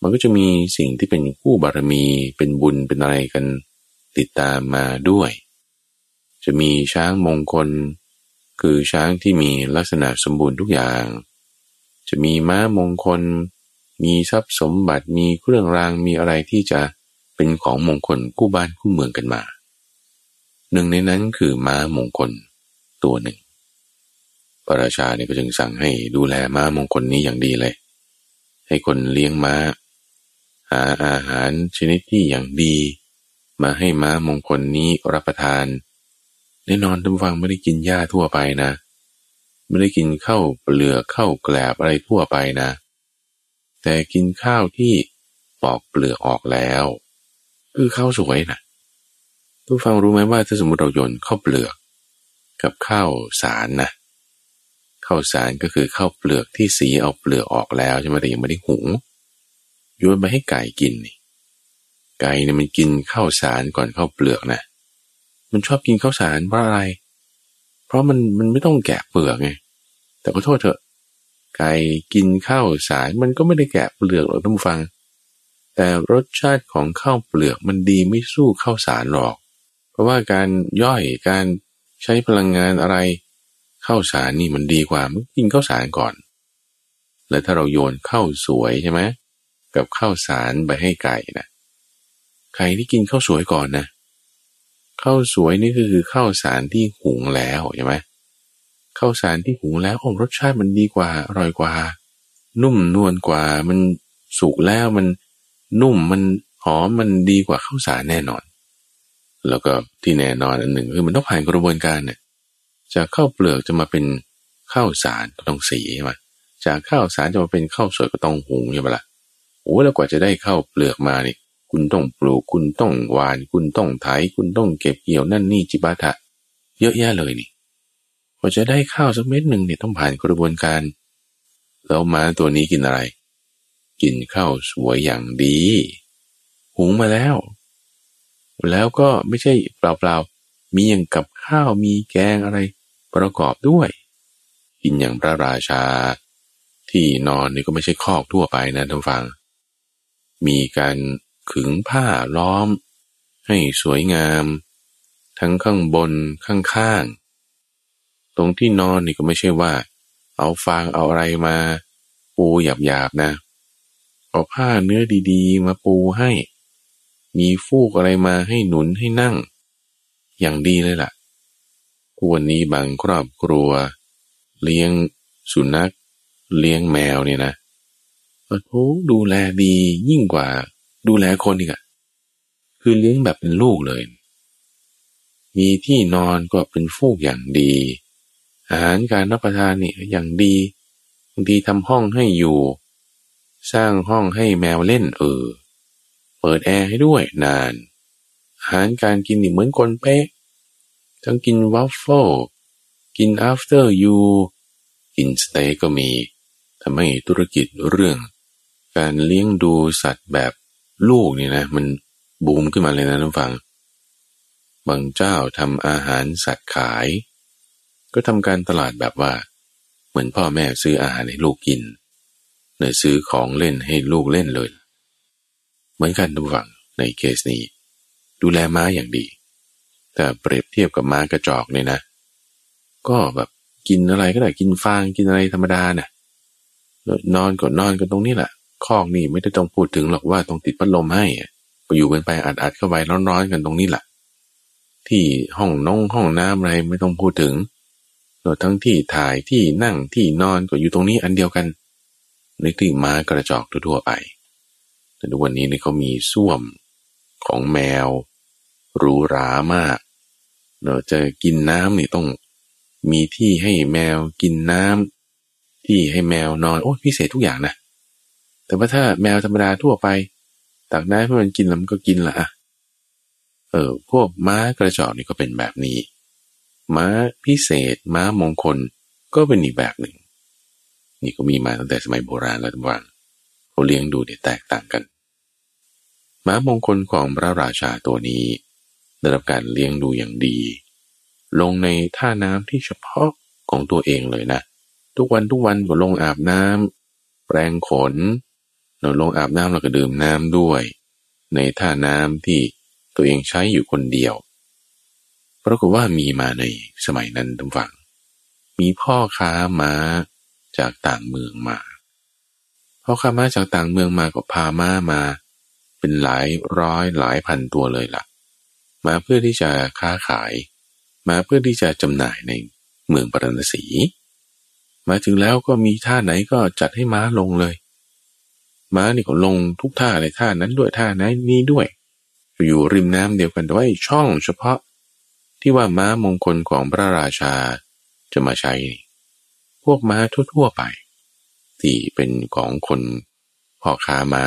มันก็จะมีสิ่งที่เป็นคู่บารมีเป็นบุญเป็นอะไรกันติดตามมาด้วย จะมีช้างมงคล คือช้างที่มีลักษณะสมบูรณ์ทุกอย่าง จะมีม้ามงคล มีทรัพย์สมบัติมีเครื่องรางมีอะไรที่จะเป็นของมงคลคู่บ้านคู่เมืองกันมา หนึ่งในนั้นคือม้ามงคลตัวหนึ่ง พระราชาเนี่ยก็จึงสั่งให้ดูแลม้ามงคลนี้อย่างดีเลย ให้คนเลี้ยงม้า หาอาหารชนิดที่อย่างดี มาให้ม้ามงคลนี้รับประทาน แน่นอนท่านฟังไม่ได้กินหญ้าทั่วไปนะ ไม่ได้กินข้าวเปลือกข้าวแกลบอะไรทั่วไปนะ แต่กินข้าวที่ปอกเปลือกออกแล้ว คือข้าวสวยนะทุกฟังรู้ไหมว่าถ้าสมมติเราโยนข้าวเปลือก กับข้าวสารนะข้าวสารก็คือข้าวเปลือกที่สีเอาเปลือกออกแล้วใช่ไหมแต่ยังไม่ได้หุงโยนไปให้ไก่กินนี่ไก่เนี่ยมันกินข้าวสารก่อนข้าวเปลือกนะมันชอบกินข้าวสารเพราะอะไร เพราะมันมันไม่ต้องแกะเปลือกไงแต่ก็โทษเถอะ ไก่กินข้าวสารมันก็ไม่ได้แกะเปลือกหรอกท่านผู้ฟัง แต่รสชาติของข้าวเปลือกมันดีไม่สู้ข้าวสารหรอก เพราะว่าการย่อยการใช้พลังงานอะไรข้าวสารนี่มันดีกว่ามันกินข้าวสารก่อน แล้วถ้าเราโยนข้าวสวยใช่ไหมกับข้าวสารไปให้ไก่นะไก่ที่กินข้าวสวยก่อนนะข้าวสวยนี่ก็คือข้าวสารที่หุงแล้วใช่ไหม ข้าวสารที่หุงแล้วโอ้รสชาติมันดีกว่า อร่อยกว่า นุ่มนวลกว่า มันสุกแล้วมันนุ่มมันหอมมันดีกว่าข้าวสารแน่นอน แล้วก็ที่แน่นอนอันหนึ่งคือมันต้องผ่านกระบวนการเนี่ยจากข้าวเปลือกจะมาเป็นข้าวสารก็ต้องสีใช่ไหมจากข้าวสารจะมาเป็นข้าวสวยก็ต้องหุงใช่ไหมละ่ะโอ้แล้วกว่าจะได้ข้าวเปลือกมานี่คุณต้องปลูกคุณต้องหวาน คุณต้องไถคุณต้องเก็บเกี่ยวนั่นนี่จิบาถะเยอะแยะเลยนี่ พอจะได้ข้าวสักเม็ดหนึ่งเนี่ยต้องผ่านกระบวนการ แล้วม้าตัวนี้กินอะไร กินข้าวสวยอย่างดี หุงมาแล้ว แล้วก็ไม่ใช่เปล่าๆ มีอย่างกับข้าวมีแกงอะไร ประกอบด้วย กินอย่างพระราชา ที่นอนนี่ก็ไม่ใช่คอกทั่วไปนะท่านฟัง มีการขึงผ้าล้อม ให้สวยงาม ทั้งข้างบนข้างข้าง ตรงที่นอนนี่ก็ไม่ใช่ว่า เอาฟางเอาอะไรมา ปูหยาบๆนะ เอาผ้าเนื้อดีๆ มาปูให้ มีฟูกอะไรมาให้หนุนให้นั่ง อย่างดีเลยล่ะวันนี้บางครอบครัว เลี้ยงสุนัข เลี้ยงแมวเนี่ยนะโอ้โหดูแลดียิ่งกว่า ดูแลคนอีกอะคือเลี้ยงแบบเป็นลูกเลย มีที่นอนก็เป็นฟูกอย่างดี อาหารการรับประทานนี่อย่างดีบางทีทำห้องให้อยู่ สร้างห้องให้แมวเล่นเออ เปิดแอร์ให้ด้วยนาน อาหารการกินนี่เหมือนคนเป๊ะ ทั้งกินวาฟเฟิลกิน After You กินสเต็กก็มีทำให้ธุรกิจเรื่อง การเลี้ยงดูสัตว์แบบลูกนี่นะ มันบูมขึ้นมาเลยนะท่านฟัง บางเจ้าทำอาหารสัตว์ขาย ก็ทำการตลาดแบบว่า เหมือนพ่อแม่ซื้ออาหารให้ลูกกินเนยซื้อของเล่นให้ลูกเล่นเลย เหมือนกันทุกฝั่งในเคสนี้ ดูแลม้าอย่างดี แต่เปรียบเทียบกับม้ากระจอกเนี่ยนะ ก็แบบกินอะไรก็ได้กินฟางกินอะไรธรรมดานะ่ะนอนก็นอนกันตรงนี้แหละคอกนี่ไม่ได้ต้องพูดถึงหรอกว่าต้องติดพัดลมให้ก็อยู่กันไปอัดๆเข้าไปร้อนๆกันตรงนี้แหละที่ห้องน้องห้องน้ำอะไรไม่ต้องพูดถึง ทั้งที่ถ่ายที่นั่งที่นอนก็อยู่ตรงนี้อันเดียวกันนึกถึงม้ากระจอกทั่วไป แต่ทุกวันนี้นี่เขามีส้วมของแมวหรูหรามาก เราจะกินน้ำนี่ต้อง มีที่ให้แมวกินน้ำที่ให้แมวนอนโอ้พิเศษทุกอย่างนะ แต่ว่าถ้าแมวธรรมดาทั่วไปตักน้ำให้มันกินแล้วมันก็กินละอะเออพวกม้ากระจอกนี่ก็เป็นแบบนี้ ม้าพิเศษ ม้ามงคลก็เป็นอีกแบบหนึ่ง นี่ก็มีมาตั้งแต่สมัยโบราณแล้วทุกวันเขาเลี้ยงดูเนี่ยแตกต่างกัน ม้ามงคลของพระราชาตัวนี้ ได้รับการเลี้ยงดูอย่างดี ลงในท่าน้ำที่เฉพาะของตัวเองเลยนะ ทุกวันทุกวันก็ลงอาบน้ำแปรงขนเราลงอาบน้ำเราก็ดื่มน้ำด้วย ในท่าน้ำที่ตัวเองใช้อยู่คนเดียว รากฏว่ามีมาในสมัยนั้นทุกฝั่ง มีพ่อค้าม้าจากต่างเมืองมา พ่อค้าม้าจากต่างเมืองมาก็พาม้ามา เป็นหลายร้อยหลายพันตัวเลยละ่ะ มาเพื่อที่จะค้าขาย มาเพื่อที่จะจำหน่ายในเมืองปรณสี มาถึงแล้วก็มีท่าไหนก็จัดให้ม้าลงเลย ม้านี่ก็ลงทุกท่าเลยท่านั้นด้วยท่านั้นนี้ด้วย อยู่ริมน้ำเดียวกันแต่ว่าช่องเฉพาะ ที่ว่าม้ามงคลของพระราชาจะมาใช้ พวกม้าทั่วๆไป ที่เป็นของคนพ่อค้าม้า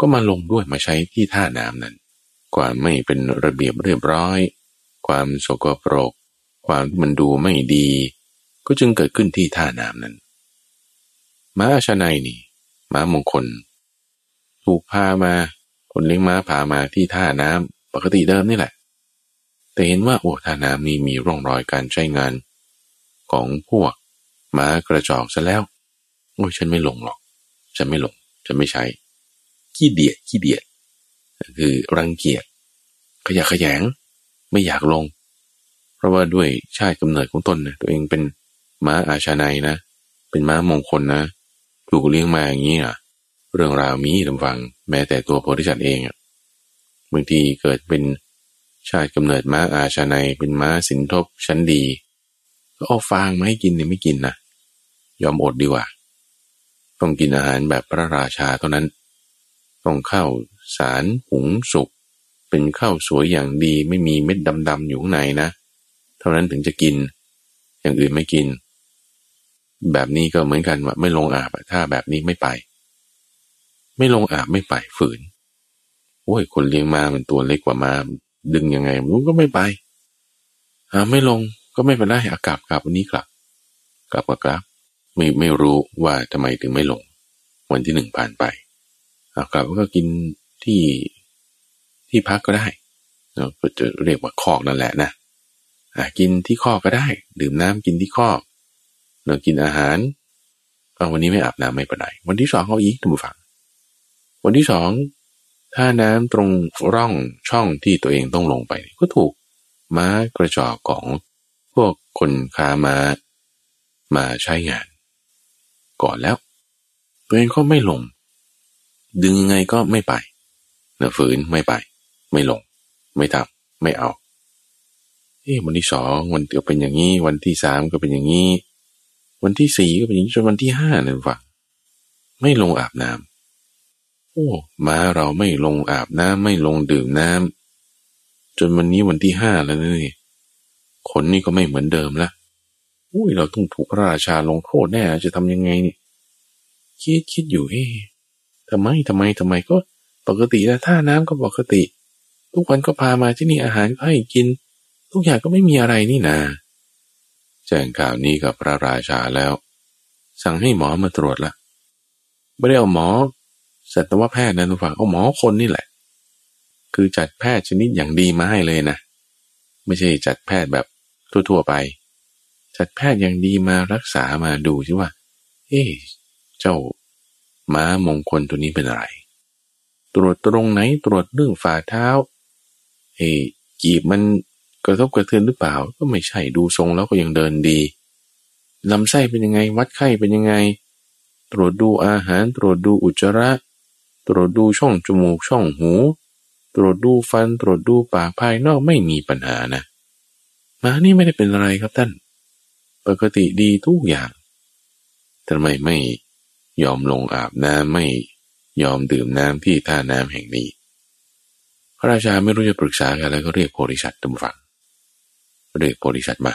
ก็มาลงด้วยมาใช้ที่ท่าน้ำนั้น ความไม่เป็นระเบียบเรียบร้อย ความโสกปรก ความมันดูไม่ดี ก็จึงเกิดขึ้นที่ท่าน้ำนั้น ม้าชนายนี่ ม้ามงคล ถูกพามา คนเลี้ยงม้าพามาที่ท่าน้ำปกติเดิมนี่แหละ แต่เห็นว่าโอ้ท่าน้ำนี้มีร่องรอยการใช้งาน ของพวกม้ากระจอกซะแล้ว โอ้ยฉันไม่ลงหรอก ฉันไม่ลง ฉันไม่ใช้ ขี้เดียดขี้เดียด คือรังเกียจ ขยะขยง ไม่อยากลง เพราะว่าด้วยชาติกำเนิดของตนนะตัวเองเป็นม้าอาชาไนนะ เป็นม้ามงคลนะ ถูกเลี้ยงมาอย่างนี้อะเรื่องราวมีทำฟัง แม้แต่ตัวโพธิสัตว์เองอะบางทีเกิดเป็น ชาติกำเนิดม้าอาชาในเป็นม้าสินทบชั้นดี ก็เอาฟางมาให้กินเนี่ยไม่กินนะยอมอดดีกว่า ต้องกินอาหารแบบพระราชาเท่านั้น ต้องเข้าสารหุงสุกเป็นข้าวสวยอย่างดีไม่มีเม็ดดำๆอยู่ข้างในนะ เท่านั้นถึงจะกิน อย่างอื่นไม่กิน แบบนี้ก็เหมือนกันว่าไม่ลงอาบถ้าแบบนี้ไม่ไป ไม่ลงอาบไม่ไปฝืนโอ้ยคนเลี้ยงมามันตัวเล็กกว่ามา ดึงยังไงมันก็ไม่ไปอ่าไม่ลงก็ไม่เป็นไรอากาศกลับวันนี้กลับ กลับก็กลับ ไม่ไม่รู้ว่าทำไมถึงไม่ลง วันที่หนึ่งผ่านไปอากลับก็กินที่ที่พักก็ได้เราก็จะเรียกว่าคอกนั่นแหละนะกินที่คอกก็ได้ ดื่มน้ำกินที่คอกเรากินอาหารเอาวันนี้ไม่อาบน้ำไม่เป็นไรวันที่สองเอาอีกท่านผู้ฟังวันที่สอง ถ้าน้ำตรงร่องช่องที่ตัวเองต้องลงไป ก็ถูกม้ากระจอกของพวกคนค้ามามาใช้งาน ก่อนแล้ว ตัวเองก็ไม่ลง ดึงยังไงก็ไม่ไปเนื้อฝืนไม่ไป ไม่ลง ไม่ทำไม่เอาเอ้วันที่สองวันเดียวเป็นอย่างนี้ วันที่สามก็เป็นอย่างนี้ วันที่สี่ก็เป็นอย่างนี้จนวันที่ห้าเนี่ยฟังไม่ลงอาบน้ำ โอ้มาเราไม่ลงอาบน้ำไม่ลงดื่มน้ำจนวันนี้วันที่ห้าแล้วนี่ขนนี่ก็ไม่เหมือนเดิมละอุ้ยเราต้องถูกพระราชาลงโทษแน่จะทำยังไงนี่คิดคิดอยู่เอ๊ทำไมทำไมทำไมก็ปกติแล้วท่าน้ำก็ปกติ ทุกวันก็พามาที่นี่อาหารก็ให้กิน ทุกอย่างก็ไม่มีอะไรนี่นาแจ้งข่าวนี้กับพระราชาแล้ว สั่งให้หมอมาตรวจละไม่ได้เอาหมอ สัตวแพทย์นะทุกฝั่งเอาหมอคนนี่แหละ คือจัดแพทย์ชนิดอย่างดีมาให้เลยนะ ไม่ใช่จัดแพทย์แบบทั่วๆไป จัดแพทย์อย่างดีมารักษามาดูสิว่า เอ๊เจ้าม้ามงคลตัวนี้เป็นอะไร ตรวจตรงไหนตรวจเรื่องฝ่าเท้า เอ๊กีบมันกระทบกระเทือนหรือเปล่า ก็ไม่ใช่ดูทรงแล้วก็ยังเดินดีลำไส้เป็นยังไง วัดไข้เป็นยังไง ตรวจดูอาหาร ตรวจดูอุจจาระ ตรวจดูช่องจมูกช่องหู ตรวจดูฟัน ตรวจดูปากภายนอกไม่มีปัญหานะหมานี่ไม่ได้เป็นอะไรครับท่าน ปกติดีทุกอย่างทำไมไม่ยอมลงอาบน้ำไม่ยอมดื่มน้ำที่ท่าน้ำแห่งนี้ พระราชาไม่รู้จะปรึกษากันแล้วก็เรียกโพธิสัตว์ตำฝังเรียกโพธิสัตว์มา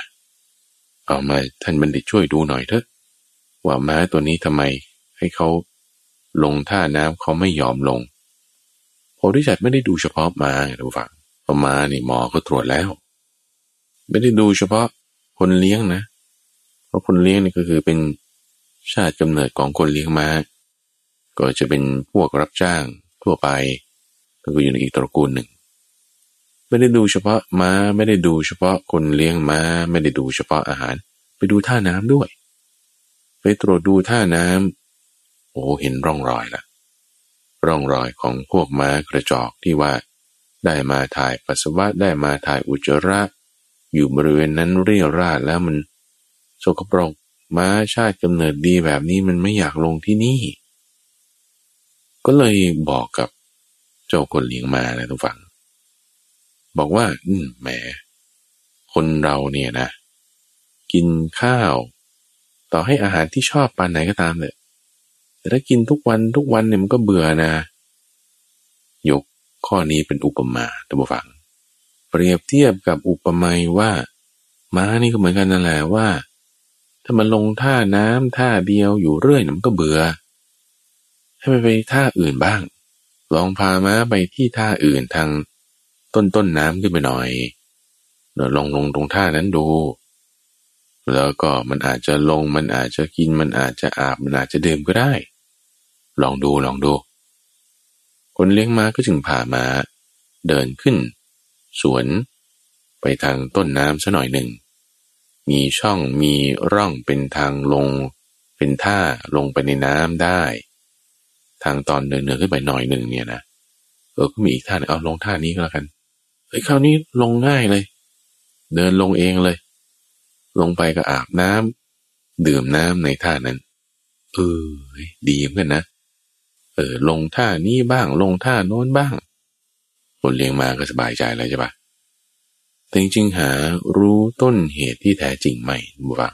เอามาท่านบัณฑิตช่วยดูหน่อยเถอะว่าม้าตัวนี้ทำไมให้เขา ลงท่าน้ำเขาไม่ยอมลงโพธิสัตว์ไม่ได้ดูเฉพาะม้าทุกฝังพราะม้านี่หมอก็ตรวจแล้ว ไม่ได้ดูเฉพาะคนเลี้ยงนะ เพราะคนเลี้ยงนี่ก็คือเป็นชาติกำเนิดของคนเลี้ยงม้าก็จะเป็นพวกรับจ้างทั่วไปก็อยู่ในอีกตระกูลหนึ่ง ไม่ได้ดูเฉพาะม้าไม่ได้ดูเฉพาะคนเลี้ยงม้า ไม่ได้ดูเฉพาะอาหาร ไปดูท่าน้ำด้วย ไปตรวจดูท่าน้ำ โอ้เห็นร่องรอยละร่องรอยของพวกม้ากระจอกที่ว่า ได้มาถ่ายปัสสาวะได้มาถ่ายอุจจาระ อยู่บริเวณนั้นเรียราดแล้วมันโสกปรกม้าชาติกำเนิดดีแบบนี้มันไม่อยากลงที่นี่ ก็เลยบอกกับเจ้าคนเลี้ยงมานะทุกฝัง บอกว่า อืมแหม คนเราเนี่ยนะ กินข้าว ต่อให้อาหารที่ชอบปานไหนก็ตามเลย แต่ถ้ากินทุกวันทุกวันเนี่ยมันก็เบื่อนะ ยกข้อนี้เป็นอุปมาท่านผู้ฟัง เปรียบเทียบกับอุปมาว่าม้านี่ก็เหมือนกันนั่นแหละว่า ถ้ามันลงท่าน้ำท่าเดียวอยู่เรื่อยมันก็เบื่อ ให้มันไปท่าอื่นบ้าง ลองพาม้าไปที่ท่าอื่นทางต้นต้นน้ำขึ้นไปหน่อยเดี๋ยวลองลงตรงท่านั้นดู แล้วก็มันอาจจะลงมันอาจจะกินมันอาจจะอาบมันอาจจะดื่มก็ได้ ลองดูลองดู คนเลี้ยงม้าก็จึงพามาเดินขึ้น สวน ไปทางต้นน้ำซะหน่อยหนึ่ง มีช่องมีร่องเป็นทางลง เป็นท่าลงไปในน้ำได้ ทางตอนเนินๆขึ้นไปหน่อยหนึ่งเนี่ยนะเออก็มีอีกท่าเอาลงท่านี้ก็แล้วกันเฮ้ยคราวนี้ลงง่ายเลย เดินลงเองเลย ลงไปก็อาบน้ำดื่มน้ำในท่านั้นเออดีเหมือนกันนะ เออลงท่านี้บ้าง ลงท่าโน้นบ้าง คนเลี้ยงมาก็สบายใจแล้วใช่ปะแต่จริงๆหารู้ต้นเหตุที่แท้จริงไหมบูฟัง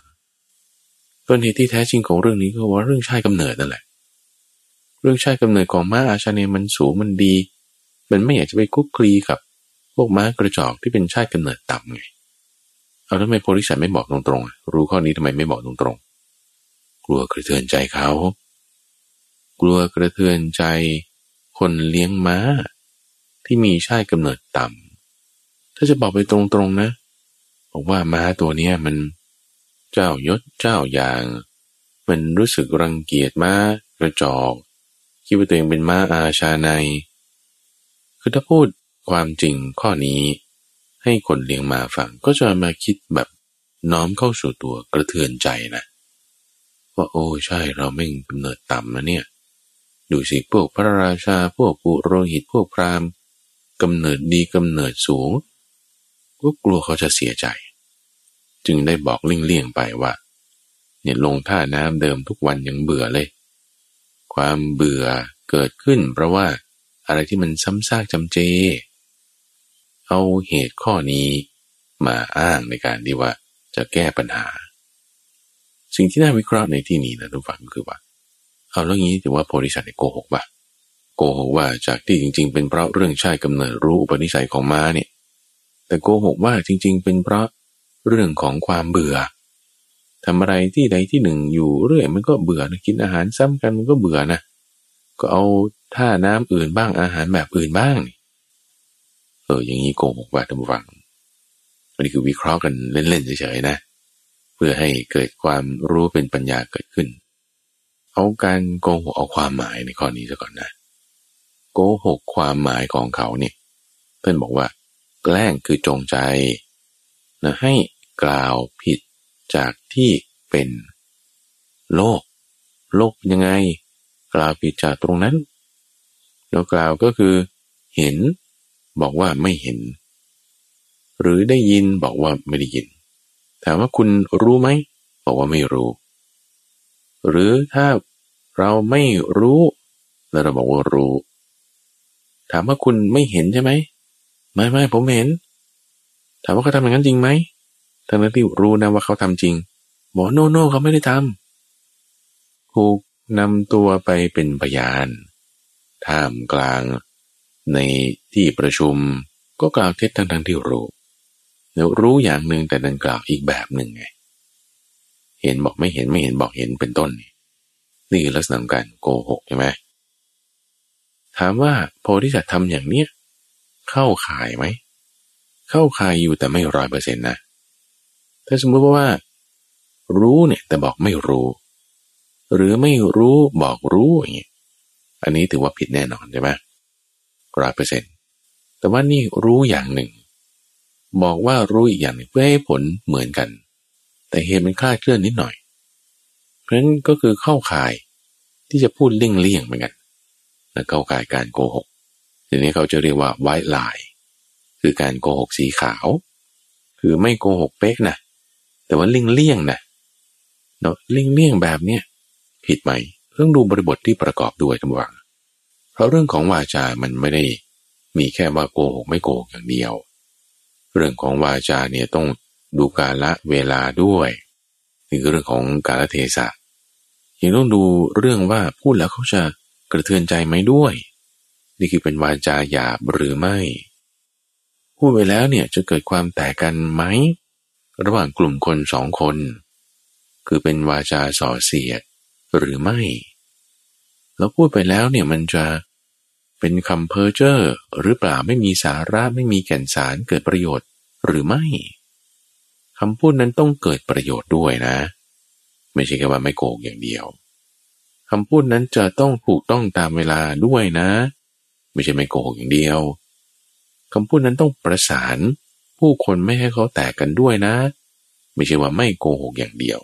ต้นเหตุที่แท้จริงของเรื่องนี้ก็ว่าเรื่องชาติกำเนิดนั่นแหละ เรื่องชาติกำเนิดของม้าอาชาเนมันสูงมันดี มันไม่อยากจะไปคุกคลีกับพวกม้ากระจอกที่เป็นชาติกำเนิดต่ำไง เอาทำไมโพธิสัตว์ไม่บอกตรงๆ รู้ข้อนี้ทำไมไม่บอกตรงๆ กลัวกระเทือนใจเขา กลัวกระเทือนใจ คนเลี้ยงม้า ที่มีชาติกำเนิดต่ำถ้าจะบอกไปตรงๆนะบอกว่าม้าตัวเนี้ยมันเจ้ายศเจ้าอย่าง มันรู้สึกรังเกียจม้ากระจอกคิดว่าตัวเองเป็นม้าอาชาใน คือถ้าพูดความจริงข้อนี้ ให้คนเลี้ยงมาฟังก็จะมาคิดแบบน้อมเข้าสู่ตัวกระเทือนใจนะ ว่าโอ้ใช่เราไม่กำเนิดต่ำนะเนี่ย ดูสิพวกพระราชาพวกปุโรหิตพวกพราหมณ์กำเนิดดีกำเนิดสูง ก็กลัวเขาจะเสียใจ จึงได้บอกเลี่ยงๆไปว่า เนี่ยลงท่าน้ำเดิมทุกวันยังเบื่อเลย ความเบื่อเกิดขึ้น เพราะว่าอะไรที่มันซ้ำซากจำเจ เอาเหตุข้อนี้มาอ้างในการที่ว่าจะแก้ปัญหา สิ่งที่น่าวิเคราะห์ในที่นี้นะทุกฝังคือว่า เอาเรื่องนี้ถือว่าโพธิสัตว์โกหกปะโกหกว่าจากที่จริง ๆ เป็นเพราะเรื่องชาติกำเนิดรู้อุปนิสัยของม้าเนี่ย แต่โกหกว่าจริง ๆ เป็นเพราะเรื่องของความเบื่อทำอะไรที่ใดที่หนึ่งอยู่เรื่อยมันก็เบื่อนะกินอาหารซ้ำกันมันก็เบื่อนะก็เอาท่าน้ำอื่นบ้างอาหารแบบอื่นบ้างเอออย่างนี้โกหกว่าท่านผู้ฟังอันนี้คือวิเคราะห์กันเล่นๆเฉยๆนะ เพื่อให้เกิดความรู้เป็นปัญญาเกิดขึ้น เอาการโกหกเอาความหมายในข้อนี้ซะก่อนนะ โกหกความหมายของเขาเนี่ยเพื่อนบอกว่า แกล้งคือจงใจนะให้กล่าวผิดจากที่เป็นโลก โลกยังไง กล่าวผิดจากตรงนั้น แล้วกล่าวก็คือ เห็น บอกว่าไม่เห็น หรือได้ยินบอกว่าไม่ได้ยิน ถามว่าคุณรู้ไหม บอกว่าไม่รู้ หรือถ้าเราไม่รู้ แล้วเราบอกว่ารู้ ถามว่าคุณไม่เห็นใช่ไหมไม่ไม่ผมเห็น ถามว่าเขาทำอย่างนั้นจริงไหมทั้งนั้นที่รู้นะว่าเขาทำจริงบอกโนโนเขาไม่ได้ทำถูกนำตัวไปเป็นพยานท่ามกลาง ในที่ประชุมก็กล่าวเท็จทั้งทั้งที่รู้เดี๋ยวรู้อย่างหนึ่งแต่ดันกล่าวอีกแบบหนึ่งไง เห็นบอกไม่เห็นไม่เห็นบอกเห็นเป็นต้น นี่คือลักษณะการโกหกใช่ไหมถามว่าโพธิสัตว์ทำอย่างเนี้ยเข้าข่ายไหม เข้าข่ายอยู่แต่ไม่ร้อยเปอร์เซ็นต์นะ ถ้าสมมติว่า รู้เนี่ยแต่บอกไม่รู้ หรือไม่รู้บอกรู้อย่างเงี้ยอันนี้ถือว่าผิดแน่นอนใช่ไหมร้อยเปอร์เซ็นต์แต่ว่านี่รู้อย่างหนึ่ง บอกว่ารู้อีกอย่างหนึ่งเพื่อให้ผลเหมือนกัน แต่เหตุมันคลาดเคลื่อนนิดหน่อย เพราะฉะนั้นก็คือเข้าข่ายที่จะพูดเลี่ยงเลี่ยงเหมือนกันและเข้าข่ายการโกหกทีนี้เขาจะเรียกว่าไวท์ไลน์คือการโกหกสีขาว คือไม่โกหกเป๊กนะแต่ว่าเลี่ยงเลี่ยงนะเนาะเลี่ยงเลี่ยงแบบเนี้ยผิดไหมต้องดูบริบทที่ประกอบด้วยทั้งวังเพราะเรื่องของวาจา มันไม่ได้มีแค่ว่าโกหกไม่โกหกอย่างเดียว เรื่องของวาจาเนี่ยต้อง ดูกาละเวลาด้วยนี่คือเรื่องของกาลเทศะยังต้องดูเรื่องว่าพูดแล้วเขาจะกระเทือนใจไหมด้วย นี่คือเป็นวาจาหยาบหรือไม่ พูดไปแล้วเนี่ยจะเกิดความแตกกันไหม ระหว่างกลุ่มคนสองคน คือเป็นวาจาส่อเสียดหรือไม่ แล้วพูดไปแล้วเนี่ยมันจะเป็นคำเพ้อเจ้อหรือเปล่าไม่มีสาระไม่มีแก่นสารเกิดประโยชน์หรือไม่ คำพูดนั้นต้องเกิดประโยชน์ด้วยนะ ไม่ใช่แค่ว่าไม่โกงอย่างเดียวคำพูดนั้นจะต้องถูกต้องตามเวลาด้วยนะ ไม่ใช่ไม่โกหกอย่างเดียวคำพูดนั้นต้องประสานผู้คนไม่ให้เขาแตกกันด้วยนะ ไม่ใช่ว่าไม่โกหกอย่างเดียว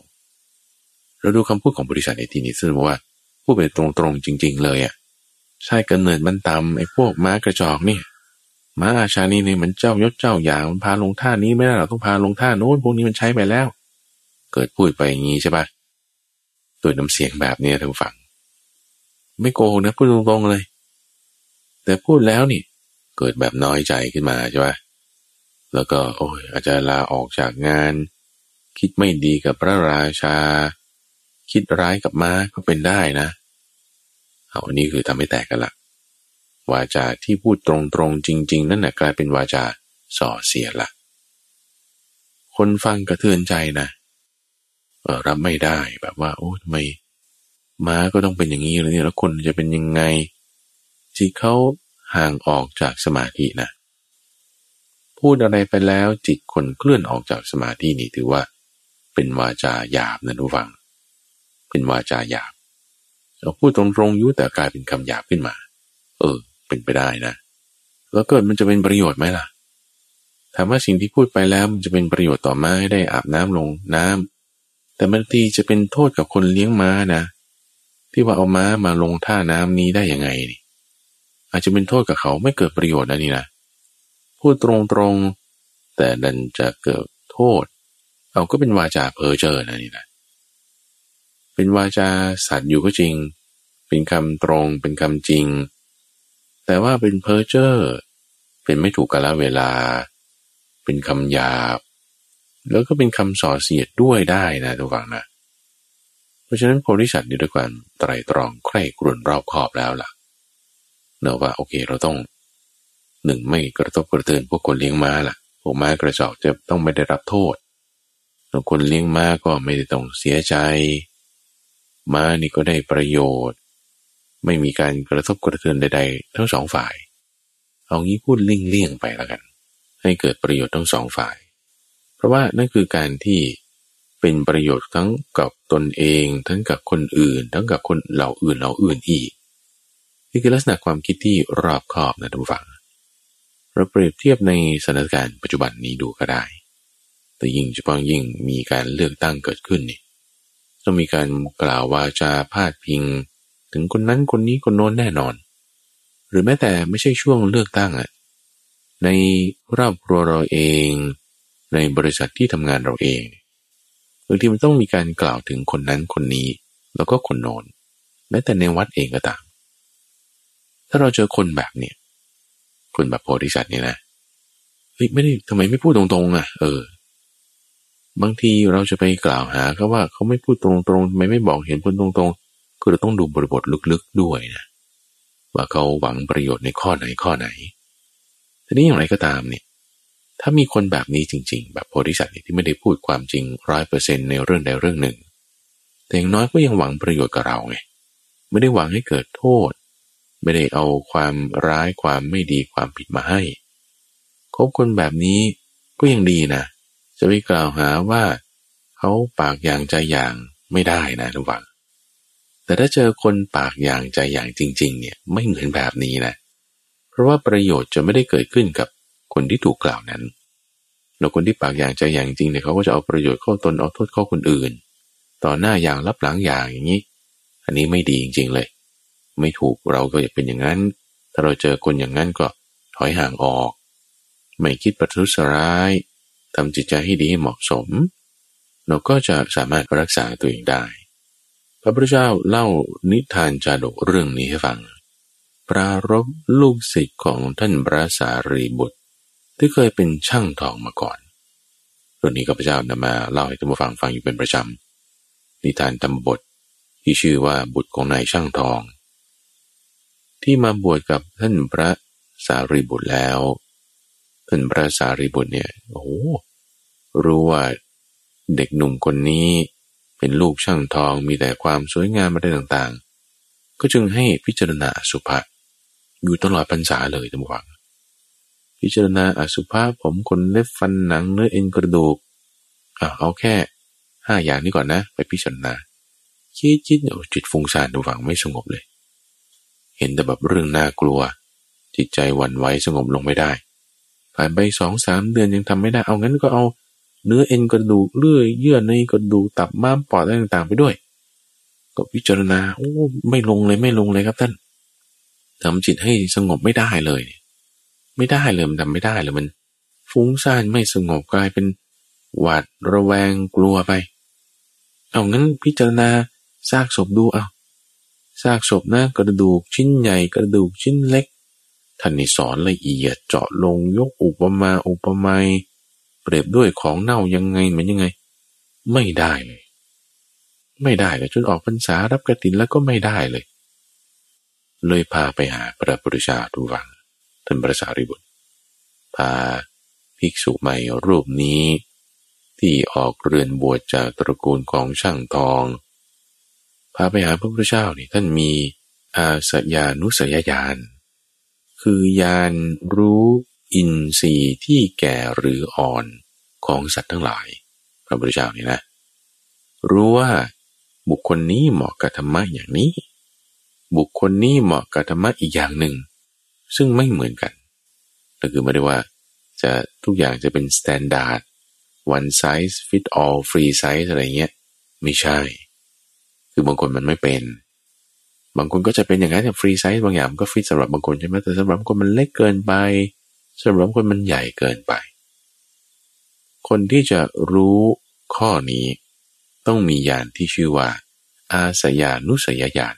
เราดูคำพูดของบริษัทในที่นี้ซึ่งบอกว่าพูดไปตรงๆจริง ๆ เลยอะใช่กันเนิดมันตำไอ้พวกม้ากระจอกนี่ มาอาชานี่เนี่ยมันเจ้ายศเจ้าอย่างมันพาลงท่านี้ไม่ได้เราต้องพาลงท่าโน้นพวกนี้มันใช้ไปแล้ว เกิดพูดไปอย่างนี้ใช่ปะตัวน้ำเสียงแบบนี้ท่านฟัง ไม่โกหกนะพูดตรงๆเลย แต่พูดแล้วนี่ เกิดแบบน้อยใจขึ้นมาใช่ปะแล้วก็ โอ้ยอาจจะลาออกจากงาน คิดไม่ดีกับพระราชา คิดร้ายกับม้าก็เป็นได้นะ เอาอันนี้คือทำให้แตกกันละ วาจาที่พูดตรงๆจริง ๆ นั่นแหละกลายเป็นวาจาส่อเสียละ คนฟังกระเทือนใจนะเออรับไม่ได้แบบว่า โอ้ทำไมม้าก็ต้องเป็นอย่างนี้เลยเนี่ยแล้วคนจะเป็นยังไงที่เขาห่างออกจากสมาธินะ พูดอะไรไปแล้วจิตคนเคลื่อนออกจากสมาธินี่ถือว่า เป็นวาจาหยาบนะทุกฟัง เป็นวาจาหยาบเราพูดตรงๆยุ่แต่กลายเป็นคำหยาบขึ้นมา เออ เป็นไปได้นะ แล้วเกิดมันจะเป็นประโยชน์ไหมล่ะถามว่าสิ่งที่พูดไปแล้วมันจะเป็นประโยชน์ต่อม้าให้ได้อาบน้ำลงน้ำแต่บางทีจะเป็นโทษกับคนเลี้ยงม้านะ ที่ว่าเอาม้ามาลงท่าน้ำนี้ได้ยังไงนี่ อาจจะเป็นโทษกับเขาไม่เกิดประโยชน์นะนี่นะพูดตรงๆแต่ดันจะเกิดโทษ เอาก็เป็นวาจาเพ้อเจ้อนะนี่นะเป็นวาจาสัตว์อยู่ก็จริง เป็นคำตรงเป็นคำจริง แต่ว่าเป็นเพ้อเจ้อเป็นไม่ถูกกาลเวลา เป็นคำหยาบ แล้วก็เป็นคำส่อเสียดด้วยได้นะทุกฝังนะ เพราะฉะนั้นโพธิสัตว์นี่ด้วยการไตรตรองใคร่กรุ่นรอบขอบแล้วล่ะเนอะว่าโอเคเราต้องหนึ่งไม่กระทบกระเทือนพวกคนเลี้ยงม้าล่ะ พวกม้ากระจอกจะต้องไม่ได้รับโทษแล้วคนเลี้ยงม้าก็ไม่ได้ต้องเสียใจ ม้านี่ก็ได้ประโยชน์ ไม่มีการกระทบกระเทือนใด ๆ ทั้งสองฝ่าย เอางี้พูดเลี่ยงๆไปแล้วกัน ให้เกิดประโยชน์ทั้งสองฝ่าย เพราะว่านั่นคือการที่เป็นประโยชน์ทั้งกับตนเอง ทั้งกับคนอื่น ทั้งกับคนเหล่าอื่นเหล่าอื่นอีกนี่คือลักษณะความคิดที่รอบคอบนะท่านผู้ฟังเราเปรียบเทียบในสถานการณ์ปัจจุบันนี้ดูก็ได้ แต่ยิ่งเฉพาะยิ่งมีการเลือกตั้งเกิดขึ้นนี่ต้องมีการกล่าววาจาพาดพิง ถึงคนนั้นคนนี้คนโน้นแน่นอน หรือแม้แต่ไม่ใช่ช่วงเลือกตั้งอะในครอบครัวเราเอง ในบริษัทที่ทำงานเราเองบางทีมันต้องมีการกล่าวถึงคนนั้นคนนี้ แล้วก็คนโน้นแม้แต่ในวัดเองก็ตาม ถ้าเราเจอคนแบบเนี้ยคนแบบโพธิสัตว์เนี่ยนะเฮ้ยไม่ได้ทำไมไม่พูดตรงๆอะ เออ บางทีเราจะไปกล่าวหาเขาว่าเขาไม่พูดตรงๆทำไมไม่บอกเห็นผลตรงๆ คือเราต้องดูบริบทลึกๆด้วยนะว่าเขาหวังประโยชน์ในข้อไหนข้อไหน ทีนี้อย่างไรก็ตามเนี่ยถ้ามีคนแบบนี้จริง ๆ แบบโพธิสัตว์ที่ไม่ได้พูดความจริงร้อยเปอร์เซ็นในเรื่องใดเรื่องหนึ่ง แต่อย่างน้อยก็ยังหวังประโยชน์กับเราไงไม่ได้หวังให้เกิดโทษ ไม่ได้เอาความร้ายความไม่ดีความผิดมาให้คบคนแบบนี้ก็ยังดีนะจะไปกล่าวหาว่าเขาปากอย่างใจอย่างไม่ได้นะทุกฝัง แต่ถ้าเจอคนปากอย่างใจอย่างจริง ๆ เนี่ยไม่เหมือนแบบนี้นะ เพราะว่าประโยชน์จะไม่ได้เกิดขึ้นกับคนที่ถูกกล่าวนั้นแล้วคนที่ปากอย่างใจอย่างจริงเนี่ยเขาก็จะเอาประโยชน์เข้าตนเอาโทษเข้าคนอื่น ต่อหน้าอย่างรับหลังอย่างอย่างนี้ อันนี้ไม่ดีจริง ๆ เลย ไม่ถูกเราก็อย่าเป็นอย่างนั้น ถ้าเราเจอคนอย่างนั้นก็ถอยห่างออก ไม่คิดประทุษร้ายทำจิตใจให้ดีให้เหมาะสม เราก็จะสามารถรักษาตัวเองได้ พระพุทธเจ้าเล่านิทานจาดกเรื่องนี้ให้ฟัง ปรารบลูกศิษย์ของท่านพระสารีบุตร ที่เคยเป็นช่างทองมาก่อนเรื่องนี้ข้าพเจ้านำมาเล่าให้ท่านผู้ฟังฟังอยู่เป็นประจำ นิทานตำบทที่ชื่อว่าบุตรของนายช่างทอง ที่มาบวชกับท่านพระสารีบุตรแล้วท่านพระสารีบุตรเนี่ยโอ้รู้ว่าเด็กหนุ่มคนนี้ เป็นลูกช่างทองมีแต่ความสวยงามอะไรต่างๆ ก็จึงให้พิจารณาสุภาพอยู่ตลอดพรรษาเลยทั้งวันพิจารณาอสุภาพผมขนเล็บฟันหนังเนื้อเอ็นกระดูกอ่เอาแค่ห้าอย่างนี้ก่อนนะ ไปพิจารณาคิดจิตจิตฟุ้งซ่านทุกฝังไม่สงบเลย เห็นแต่แบบเรื่องน่ากลัว จิตใจหวั่นไหวสงบลงไม่ได้ ผ่านไปสองสามเดือนยังทำไม่ได้เอางั้นก็เอา เนื้อเอ็นกระดูกเลื่อยเยื่อในกระดูกตับม้ามปอดอะไรต่างๆ ไปด้วย ก็พิจารณาโอ้ไม่ลงเลยไม่ลงเลยครับท่านทำจิตให้สงบไม่ได้เลย ไม่ได้เลยมันทำไม่ได้เลยมัน ฟุ้งซ่านไม่สงบกลายเป็นหวาดระแวงกลัวไปเอางั้นพิจารณาซากศพดูเอาซากศพนะกระดูกชิ้นใหญ่กระดูกชิ้นเล็กท่านนี่สอนละเอียดเจาะลงยกอุปมาอุปไมย เปรียบด้วยของเน่ายังไงเหมือนยังไง ไม่ได้เลย ไม่ได้เลยจนออกพรรษารับกระตินแล้วก็ไม่ได้เลย เลยพาไปหาพระพุทธเจ้าทุวังท่านพระสารีบุตรพาภิกษุใหม่รูปนี้ ที่ออกเรือนบวชจากตระกูลของช่างทอง พาไปหาพระพุทธเจ้านี่ท่านมีอาสยานุสยญาณคือยานรู้ อินทรีย์ที่แก่หรืออ่อนของสัตว์ทั้งหลาย พระพุทธเจ้านี่นะ รู้ว่าบุคคลนี้เหมาะกับธรรมะอย่างนี้ บุคคลนี้เหมาะกับธรรมะอีกอย่างหนึ่ง ซึ่งไม่เหมือนกันก็คือไม่ได้ว่าจะทุกอย่างจะเป็น standard one size fit all free size อะไรเงี้ยไม่ใช่ คือบางคนมันไม่เป็น บางคนก็จะเป็นอย่างนั้นฟรีไซส์บางอย่างก็ฟิตสำหรับบางคนใช่ไหมแต่สำหรับบางคนมันเล็กเกินไป สำหรับบางคนมันใหญ่เกินไป คนที่จะรู้ข้อนี้ต้องมีญาณที่ชื่อว่า อาสยานุสยญาณ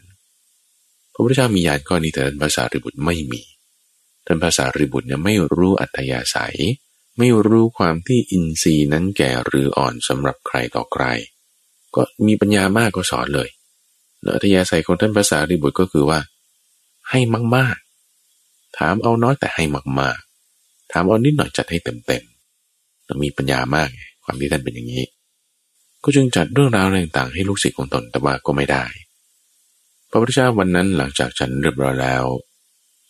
พระพุทธเจ้ามีญาณข้อนี้แต่ท่านภาษาริบุตรไม่มีท่านภาษาริบุตรเนี่ยไม่รู้อัตยาศัย ไม่รู้ความที่อินทรีย์นั้นแก่หรืออ่อนสำหรับใครต่อใคร ก็มีปัญญามากก็สอนเลยเนื้อทยาศัยของท่านภาษาริบุตรก็คือว่า ให้มากๆ ถามเอาน้อยแต่ให้มากๆ ถามเอานิดหน่อยจัดให้เต็มมีปัญญามาก ความที่ท่านเป็นอย่างนี้ ก็จึงจัดเรื่องราวต่างๆ ให้ลูกศิษย์ของตนแต่ว่าก็ไม่ได้ พระพุทธเจ้าวันนั้นหลังจากฉันเรียบร้อยแล้ว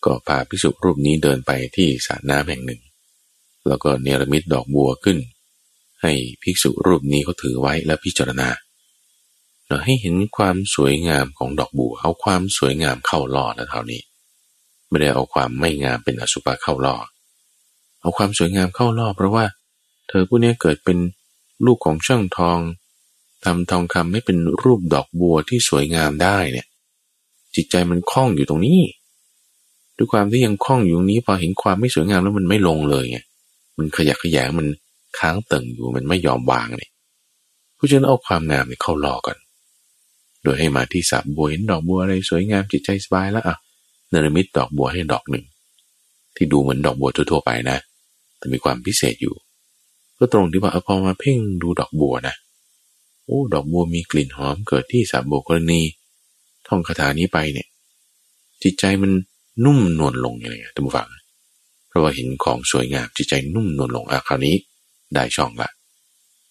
ก็พาภิกษุรูปนี้เดินไปที่สระน้ำแห่งหนึ่ง แล้วก็เนรมิตดอกบัวขึ้น ให้ภิกษุรูปนี้เขาถือไว้และพิจารณาเราให้เห็นความสวยงามของดอกบัวเอาความสวยงามเข้าล่อนะเท่านี้ ไม่ได้เอาความไม่งามเป็นอสุภะเข้าล่อ เอาความสวยงามเข้าล่อเพราะว่า เธอผู้นี้เกิดเป็นลูกของช่างทองทำทองคำให้เป็นรูปดอกบัวที่สวยงามได้เนี่ย จิตใจมันคล้องอยู่ตรงนี้ ด้วยความที่ยังคล้องอยู่นี้พอเห็นความไม่สวยงามแล้วมันไม่ลงเลยไงมันขยักขยงมันค้างตึงอยู่มันไม่ยอมวางเนี่ยผู้ชนเอาความงามเนี่ยเข้าล่อก่อน โดยให้มาที่สับบัวเห็นดอกบัวอะไรสวยงามจิตใจสบายแล้วอะเนรมิตดอกบัวให้ดอกหนึ่ง ที่ดูเหมือนดอกบัวทั่วๆไปนะ แต่มีความพิเศษอยู่ ก็ตรงที่ว่าพอมาเพ่งดูดอกบัวนะโอ้ดอกบัวมีกลิ่นหอมเกิดที่สับบัวกรณีท่องคาถานี้ไปเนี่ย จิตใจมันนุ่มนวลลงอย่างไรท่านผู้ฟังเพราะว่าเห็นของสวยงามจิตใจนุ่มนวลลงอะคราวนี้ได้ช่องละ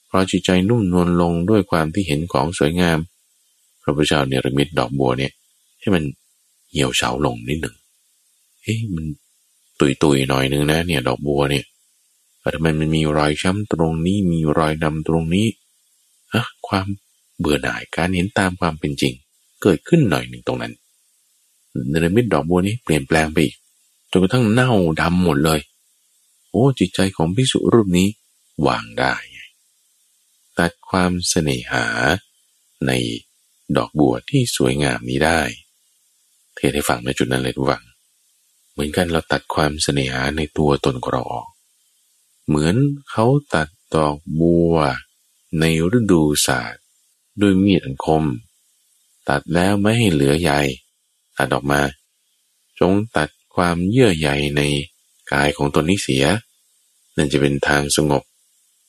เพราะจิตใจนุ่มนวลลงด้วยความที่เห็นของสวยงาม พระพุทธเจ้าเนรมิตดอกบัวเนี่ย ให้มันเหี่ยวเฉาลงนิดหนึ่งเฮ้ยมันตุยตุยหน่อยนึงนะเนี่ย ดอกบัวเนี่ย ทำไมมันมีรอยช้ำตรงนี้มีรอยดำตรงนี้อะความเบื่อหน่ายการเห็นตามความเป็นจริง เกิดขึ้นหน่อยหนึ่งตรงนั้นเนรมิตดอกบัวนี้เปลี่ยนแปลงไปอีกจนกระทั่งเน่าดำหมดเลย โอ้จิตใจของพิสุรูปนี้วางได้ตัดความเสน่หาในดอกบัวที่สวยงามนี้ได้ เทศให้ฟังในจุดนั้นเลยทุกฝัง เหมือนกันเราตัดความเสน่หาในตัวตนของเราออก เหมือนเขาตัดดอกบัว ในฤดูศาสตร์ด้วยมีดอันคม ตัดแล้วไม่ให้เหลือใยตัดออกมา จงตัดความเยื่อใยในกายของตนนี้เสีย นั่นจะเป็นทางสงบ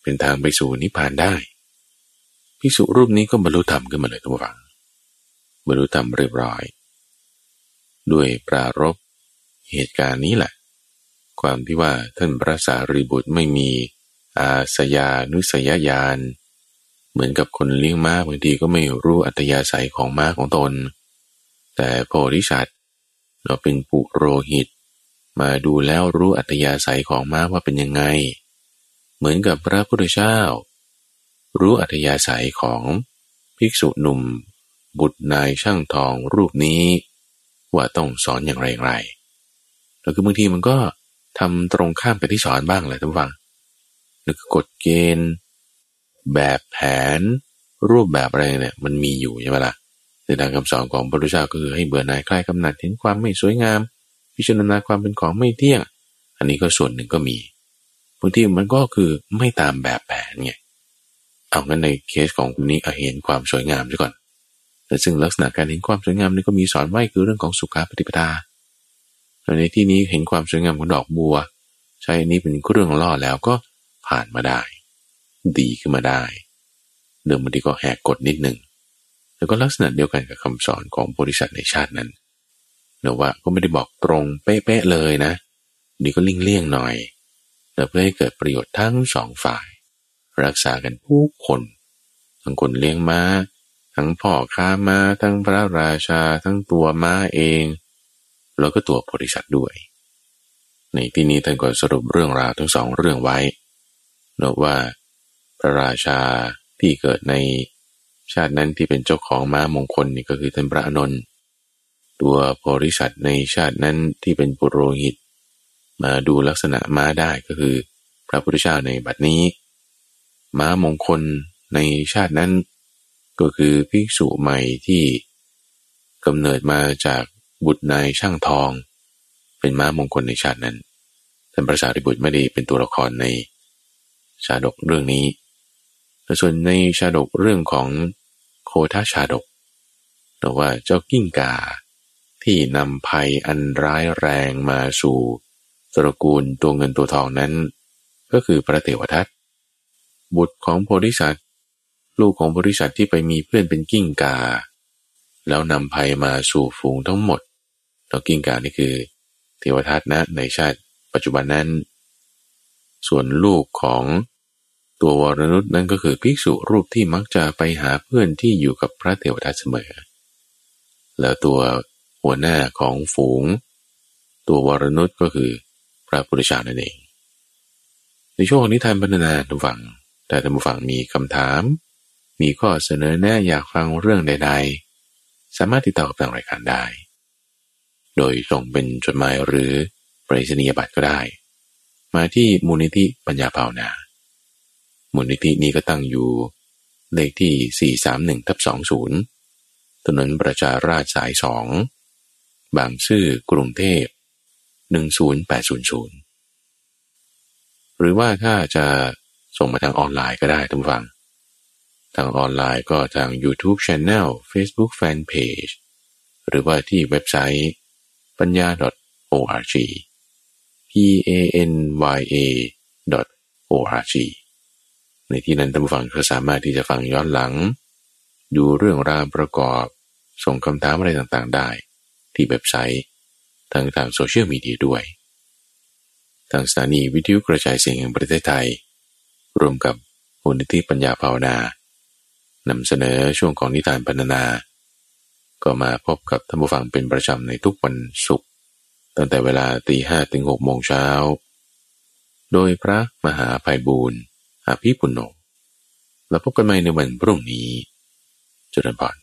เป็นทางไปสู่นิพพานได้พิสุรูปนี้ก็บรรลุธรรมขึ้นมาเลยทุกฝังบรรลุธรรมเรียบร้อย ด้วยปรารบเหตุการณ์นี้แหละ ความที่ว่าท่านพระสารีบุตรไม่มีอาสยานุสยญาณเหมือนกับคนเลี้ยงม้าบางทีก็ไม่รู้อัตยาศัยของม้าของตน แต่โพธิสัตว์เราเป็นปุโรหิต มาดูแล้วรู้อัตยาศัยของม้าว่าเป็นยังไง เหมือนกับพระพุทธเจ้า รู้อัตยาศัยของภิกษุหนุ่ม บุตรนายช่างทองรูปนี้ ว่าต้องสอนอย่างไรอย่างไรแล้วคือบางทีมันก็ ทำตรงข้ามไปที่สอนบ้างแหละท่านฟังนึกกฎเกณฑ์ แบบแผน รูปแบบอะไรเนี่ยมันมีอยู่ใช่ไหมละ่ะในทางคำสอนของพระพุทธเจ้าก็คือให้เบื่อหน่ายคลายกำหนัดเห็นความไม่สวยงาม พิจารณาความเป็นของไม่เที่ยง อันนี้ก็ส่วนหนึ่งก็มีบางทีมันก็คือไม่ตามแบบแผนไงเอางั้นในเคสของคุณนี้เห็นความสวยงามซะก่อนแต่ซึ่งลักษณะการเห็นความสวยงามนี่ก็มีสอนไว้คือเรื่องของสุขาปฏิปทา ในที่นี้เห็นความสวยงามของดอกบัว ใช้อันนี้เป็นเครื่องล่อแล้วก็ผ่านมาได้ ดีขึ้นมาได้ เดิมบางทีก็แหกกฎนิดหนึ่งแล้วก็ลักษณะเดียวกันกับคำสอนของบริษัทในชาตินั้นเนื่อว่าก็ไม่ได้บอกตรงเป๊ะๆเลยนะนี่ก็ลิงเลี่ยงหน่อยแต่เพื่อให้เกิดประโยชน์ทั้งสองฝ่าย รักษากันผู้คน ทั้งคนเลี้ยงม้า ทั้งพ่อค้าม้า ทั้งพระราชา ทั้งตัวม้าเอง แล้วก็ตัวบริษัทด้วย ในที่นี้ท่านก็สรุปเรื่องราวทั้งสองเรื่องไว้นกว่าพระราชาที่เกิดในชาตินั้นที่เป็นเจ้าของม้ามงคลนี่ก็คือท่านพระอนนท์ตัวบริษัทในชาตินั้นที่เป็นปุโรหิต มาดูลักษณะม้าได้ก็คือ พระพุทธเจ้าในบัดนี้ ม้ามงคลในชาตินั้น ก็คือภิกษุใหม่ที่กำเนิดมาจาก บุตรนายช่างทอง เป็นม้ามงคลในชาตินั้นท่านพระสารีบุตรไม่ได้เป็นตัวละครในชาดกเรื่องนี้แต่ส่วนในชาดกเรื่องของโคทาชาดกแต่ว่าเจ้ากิ้งกาที่นำภัยอันร้ายแรงมาสู่ตระกูลตัวเงินตัวทองนั้น ก็คือพระเทวทัตบุตรของโพธิสัตว์ลูกของบริษัทที่ไปมีเพื่อนเป็นกิ้งกา แล้วนำภัยมาสู่ฝูงทั้งหมด แล้วกิ้งกานี่คือ เทวทัตนะในชาติปัจจุบันนั้น ส่วนลูกของตัววรนุษย์นั่นก็คือภิกษุรูปที่มักจะไปหาเพื่อนที่อยู่กับพระเทวทัตเสมอ แล้วตัวหัวหน้าของฝูง ตัววรนุษย์ก็คือพระพุทธเจ้านั่นเอง ในช่วงนี้ท่านบรรณาทุกฝังแต่ท่านผู้ฟังมีคำถาม มีข้อเสนอแนะอยากฟังเรื่องใด ๆ สามารถติดต่อกับทางรายการได้ โดยส่งเป็นจดหมายหรือปริศนียบัตรก็ได้ มาที่มูลนิธิปัญญาภาวนา มูลนิธินี้ก็ตั้งอยู่เลขที่ 431ทับ20 ถนนประชาราชสายสองบางซื่อกรุงเทพ 10800 หรือว่าถ้าจะส่งมาทางออนไลน์ก็ได้ทุกฝังทางออนไลน์ก็ทาง YouTube Channel Facebook Fanpage หรือว่าที่เว็บไซต์ ปัญญา .org p a n y a .org ในที่นั้นท่านผู้ฟังก็สามารถที่จะฟังย้อนหลัง ดูเรื่องราวประกอบ ส่งคำถามอะไรต่างๆ ได้ ที่เว็บไซต์ทางทางโซเชียลมีเดียด้วย ทางสถานีวิทยุกระจายเสียงแห่งประเทศไทย รวมกับมูลนิธิปัญญาภาวนานำเสนอช่วงของนิทานพรรณนา ก็มาพบกับท่านผู้ฟังเป็นประจำในทุกวันศุกร์ตั้งแต่เวลาตีห้ถึงหกโมงเช้า โดยพระมหาภัยบูรณ์อภิปุโนแล้วพบกันใหม่ในวันพรุ่งนี้จุลพร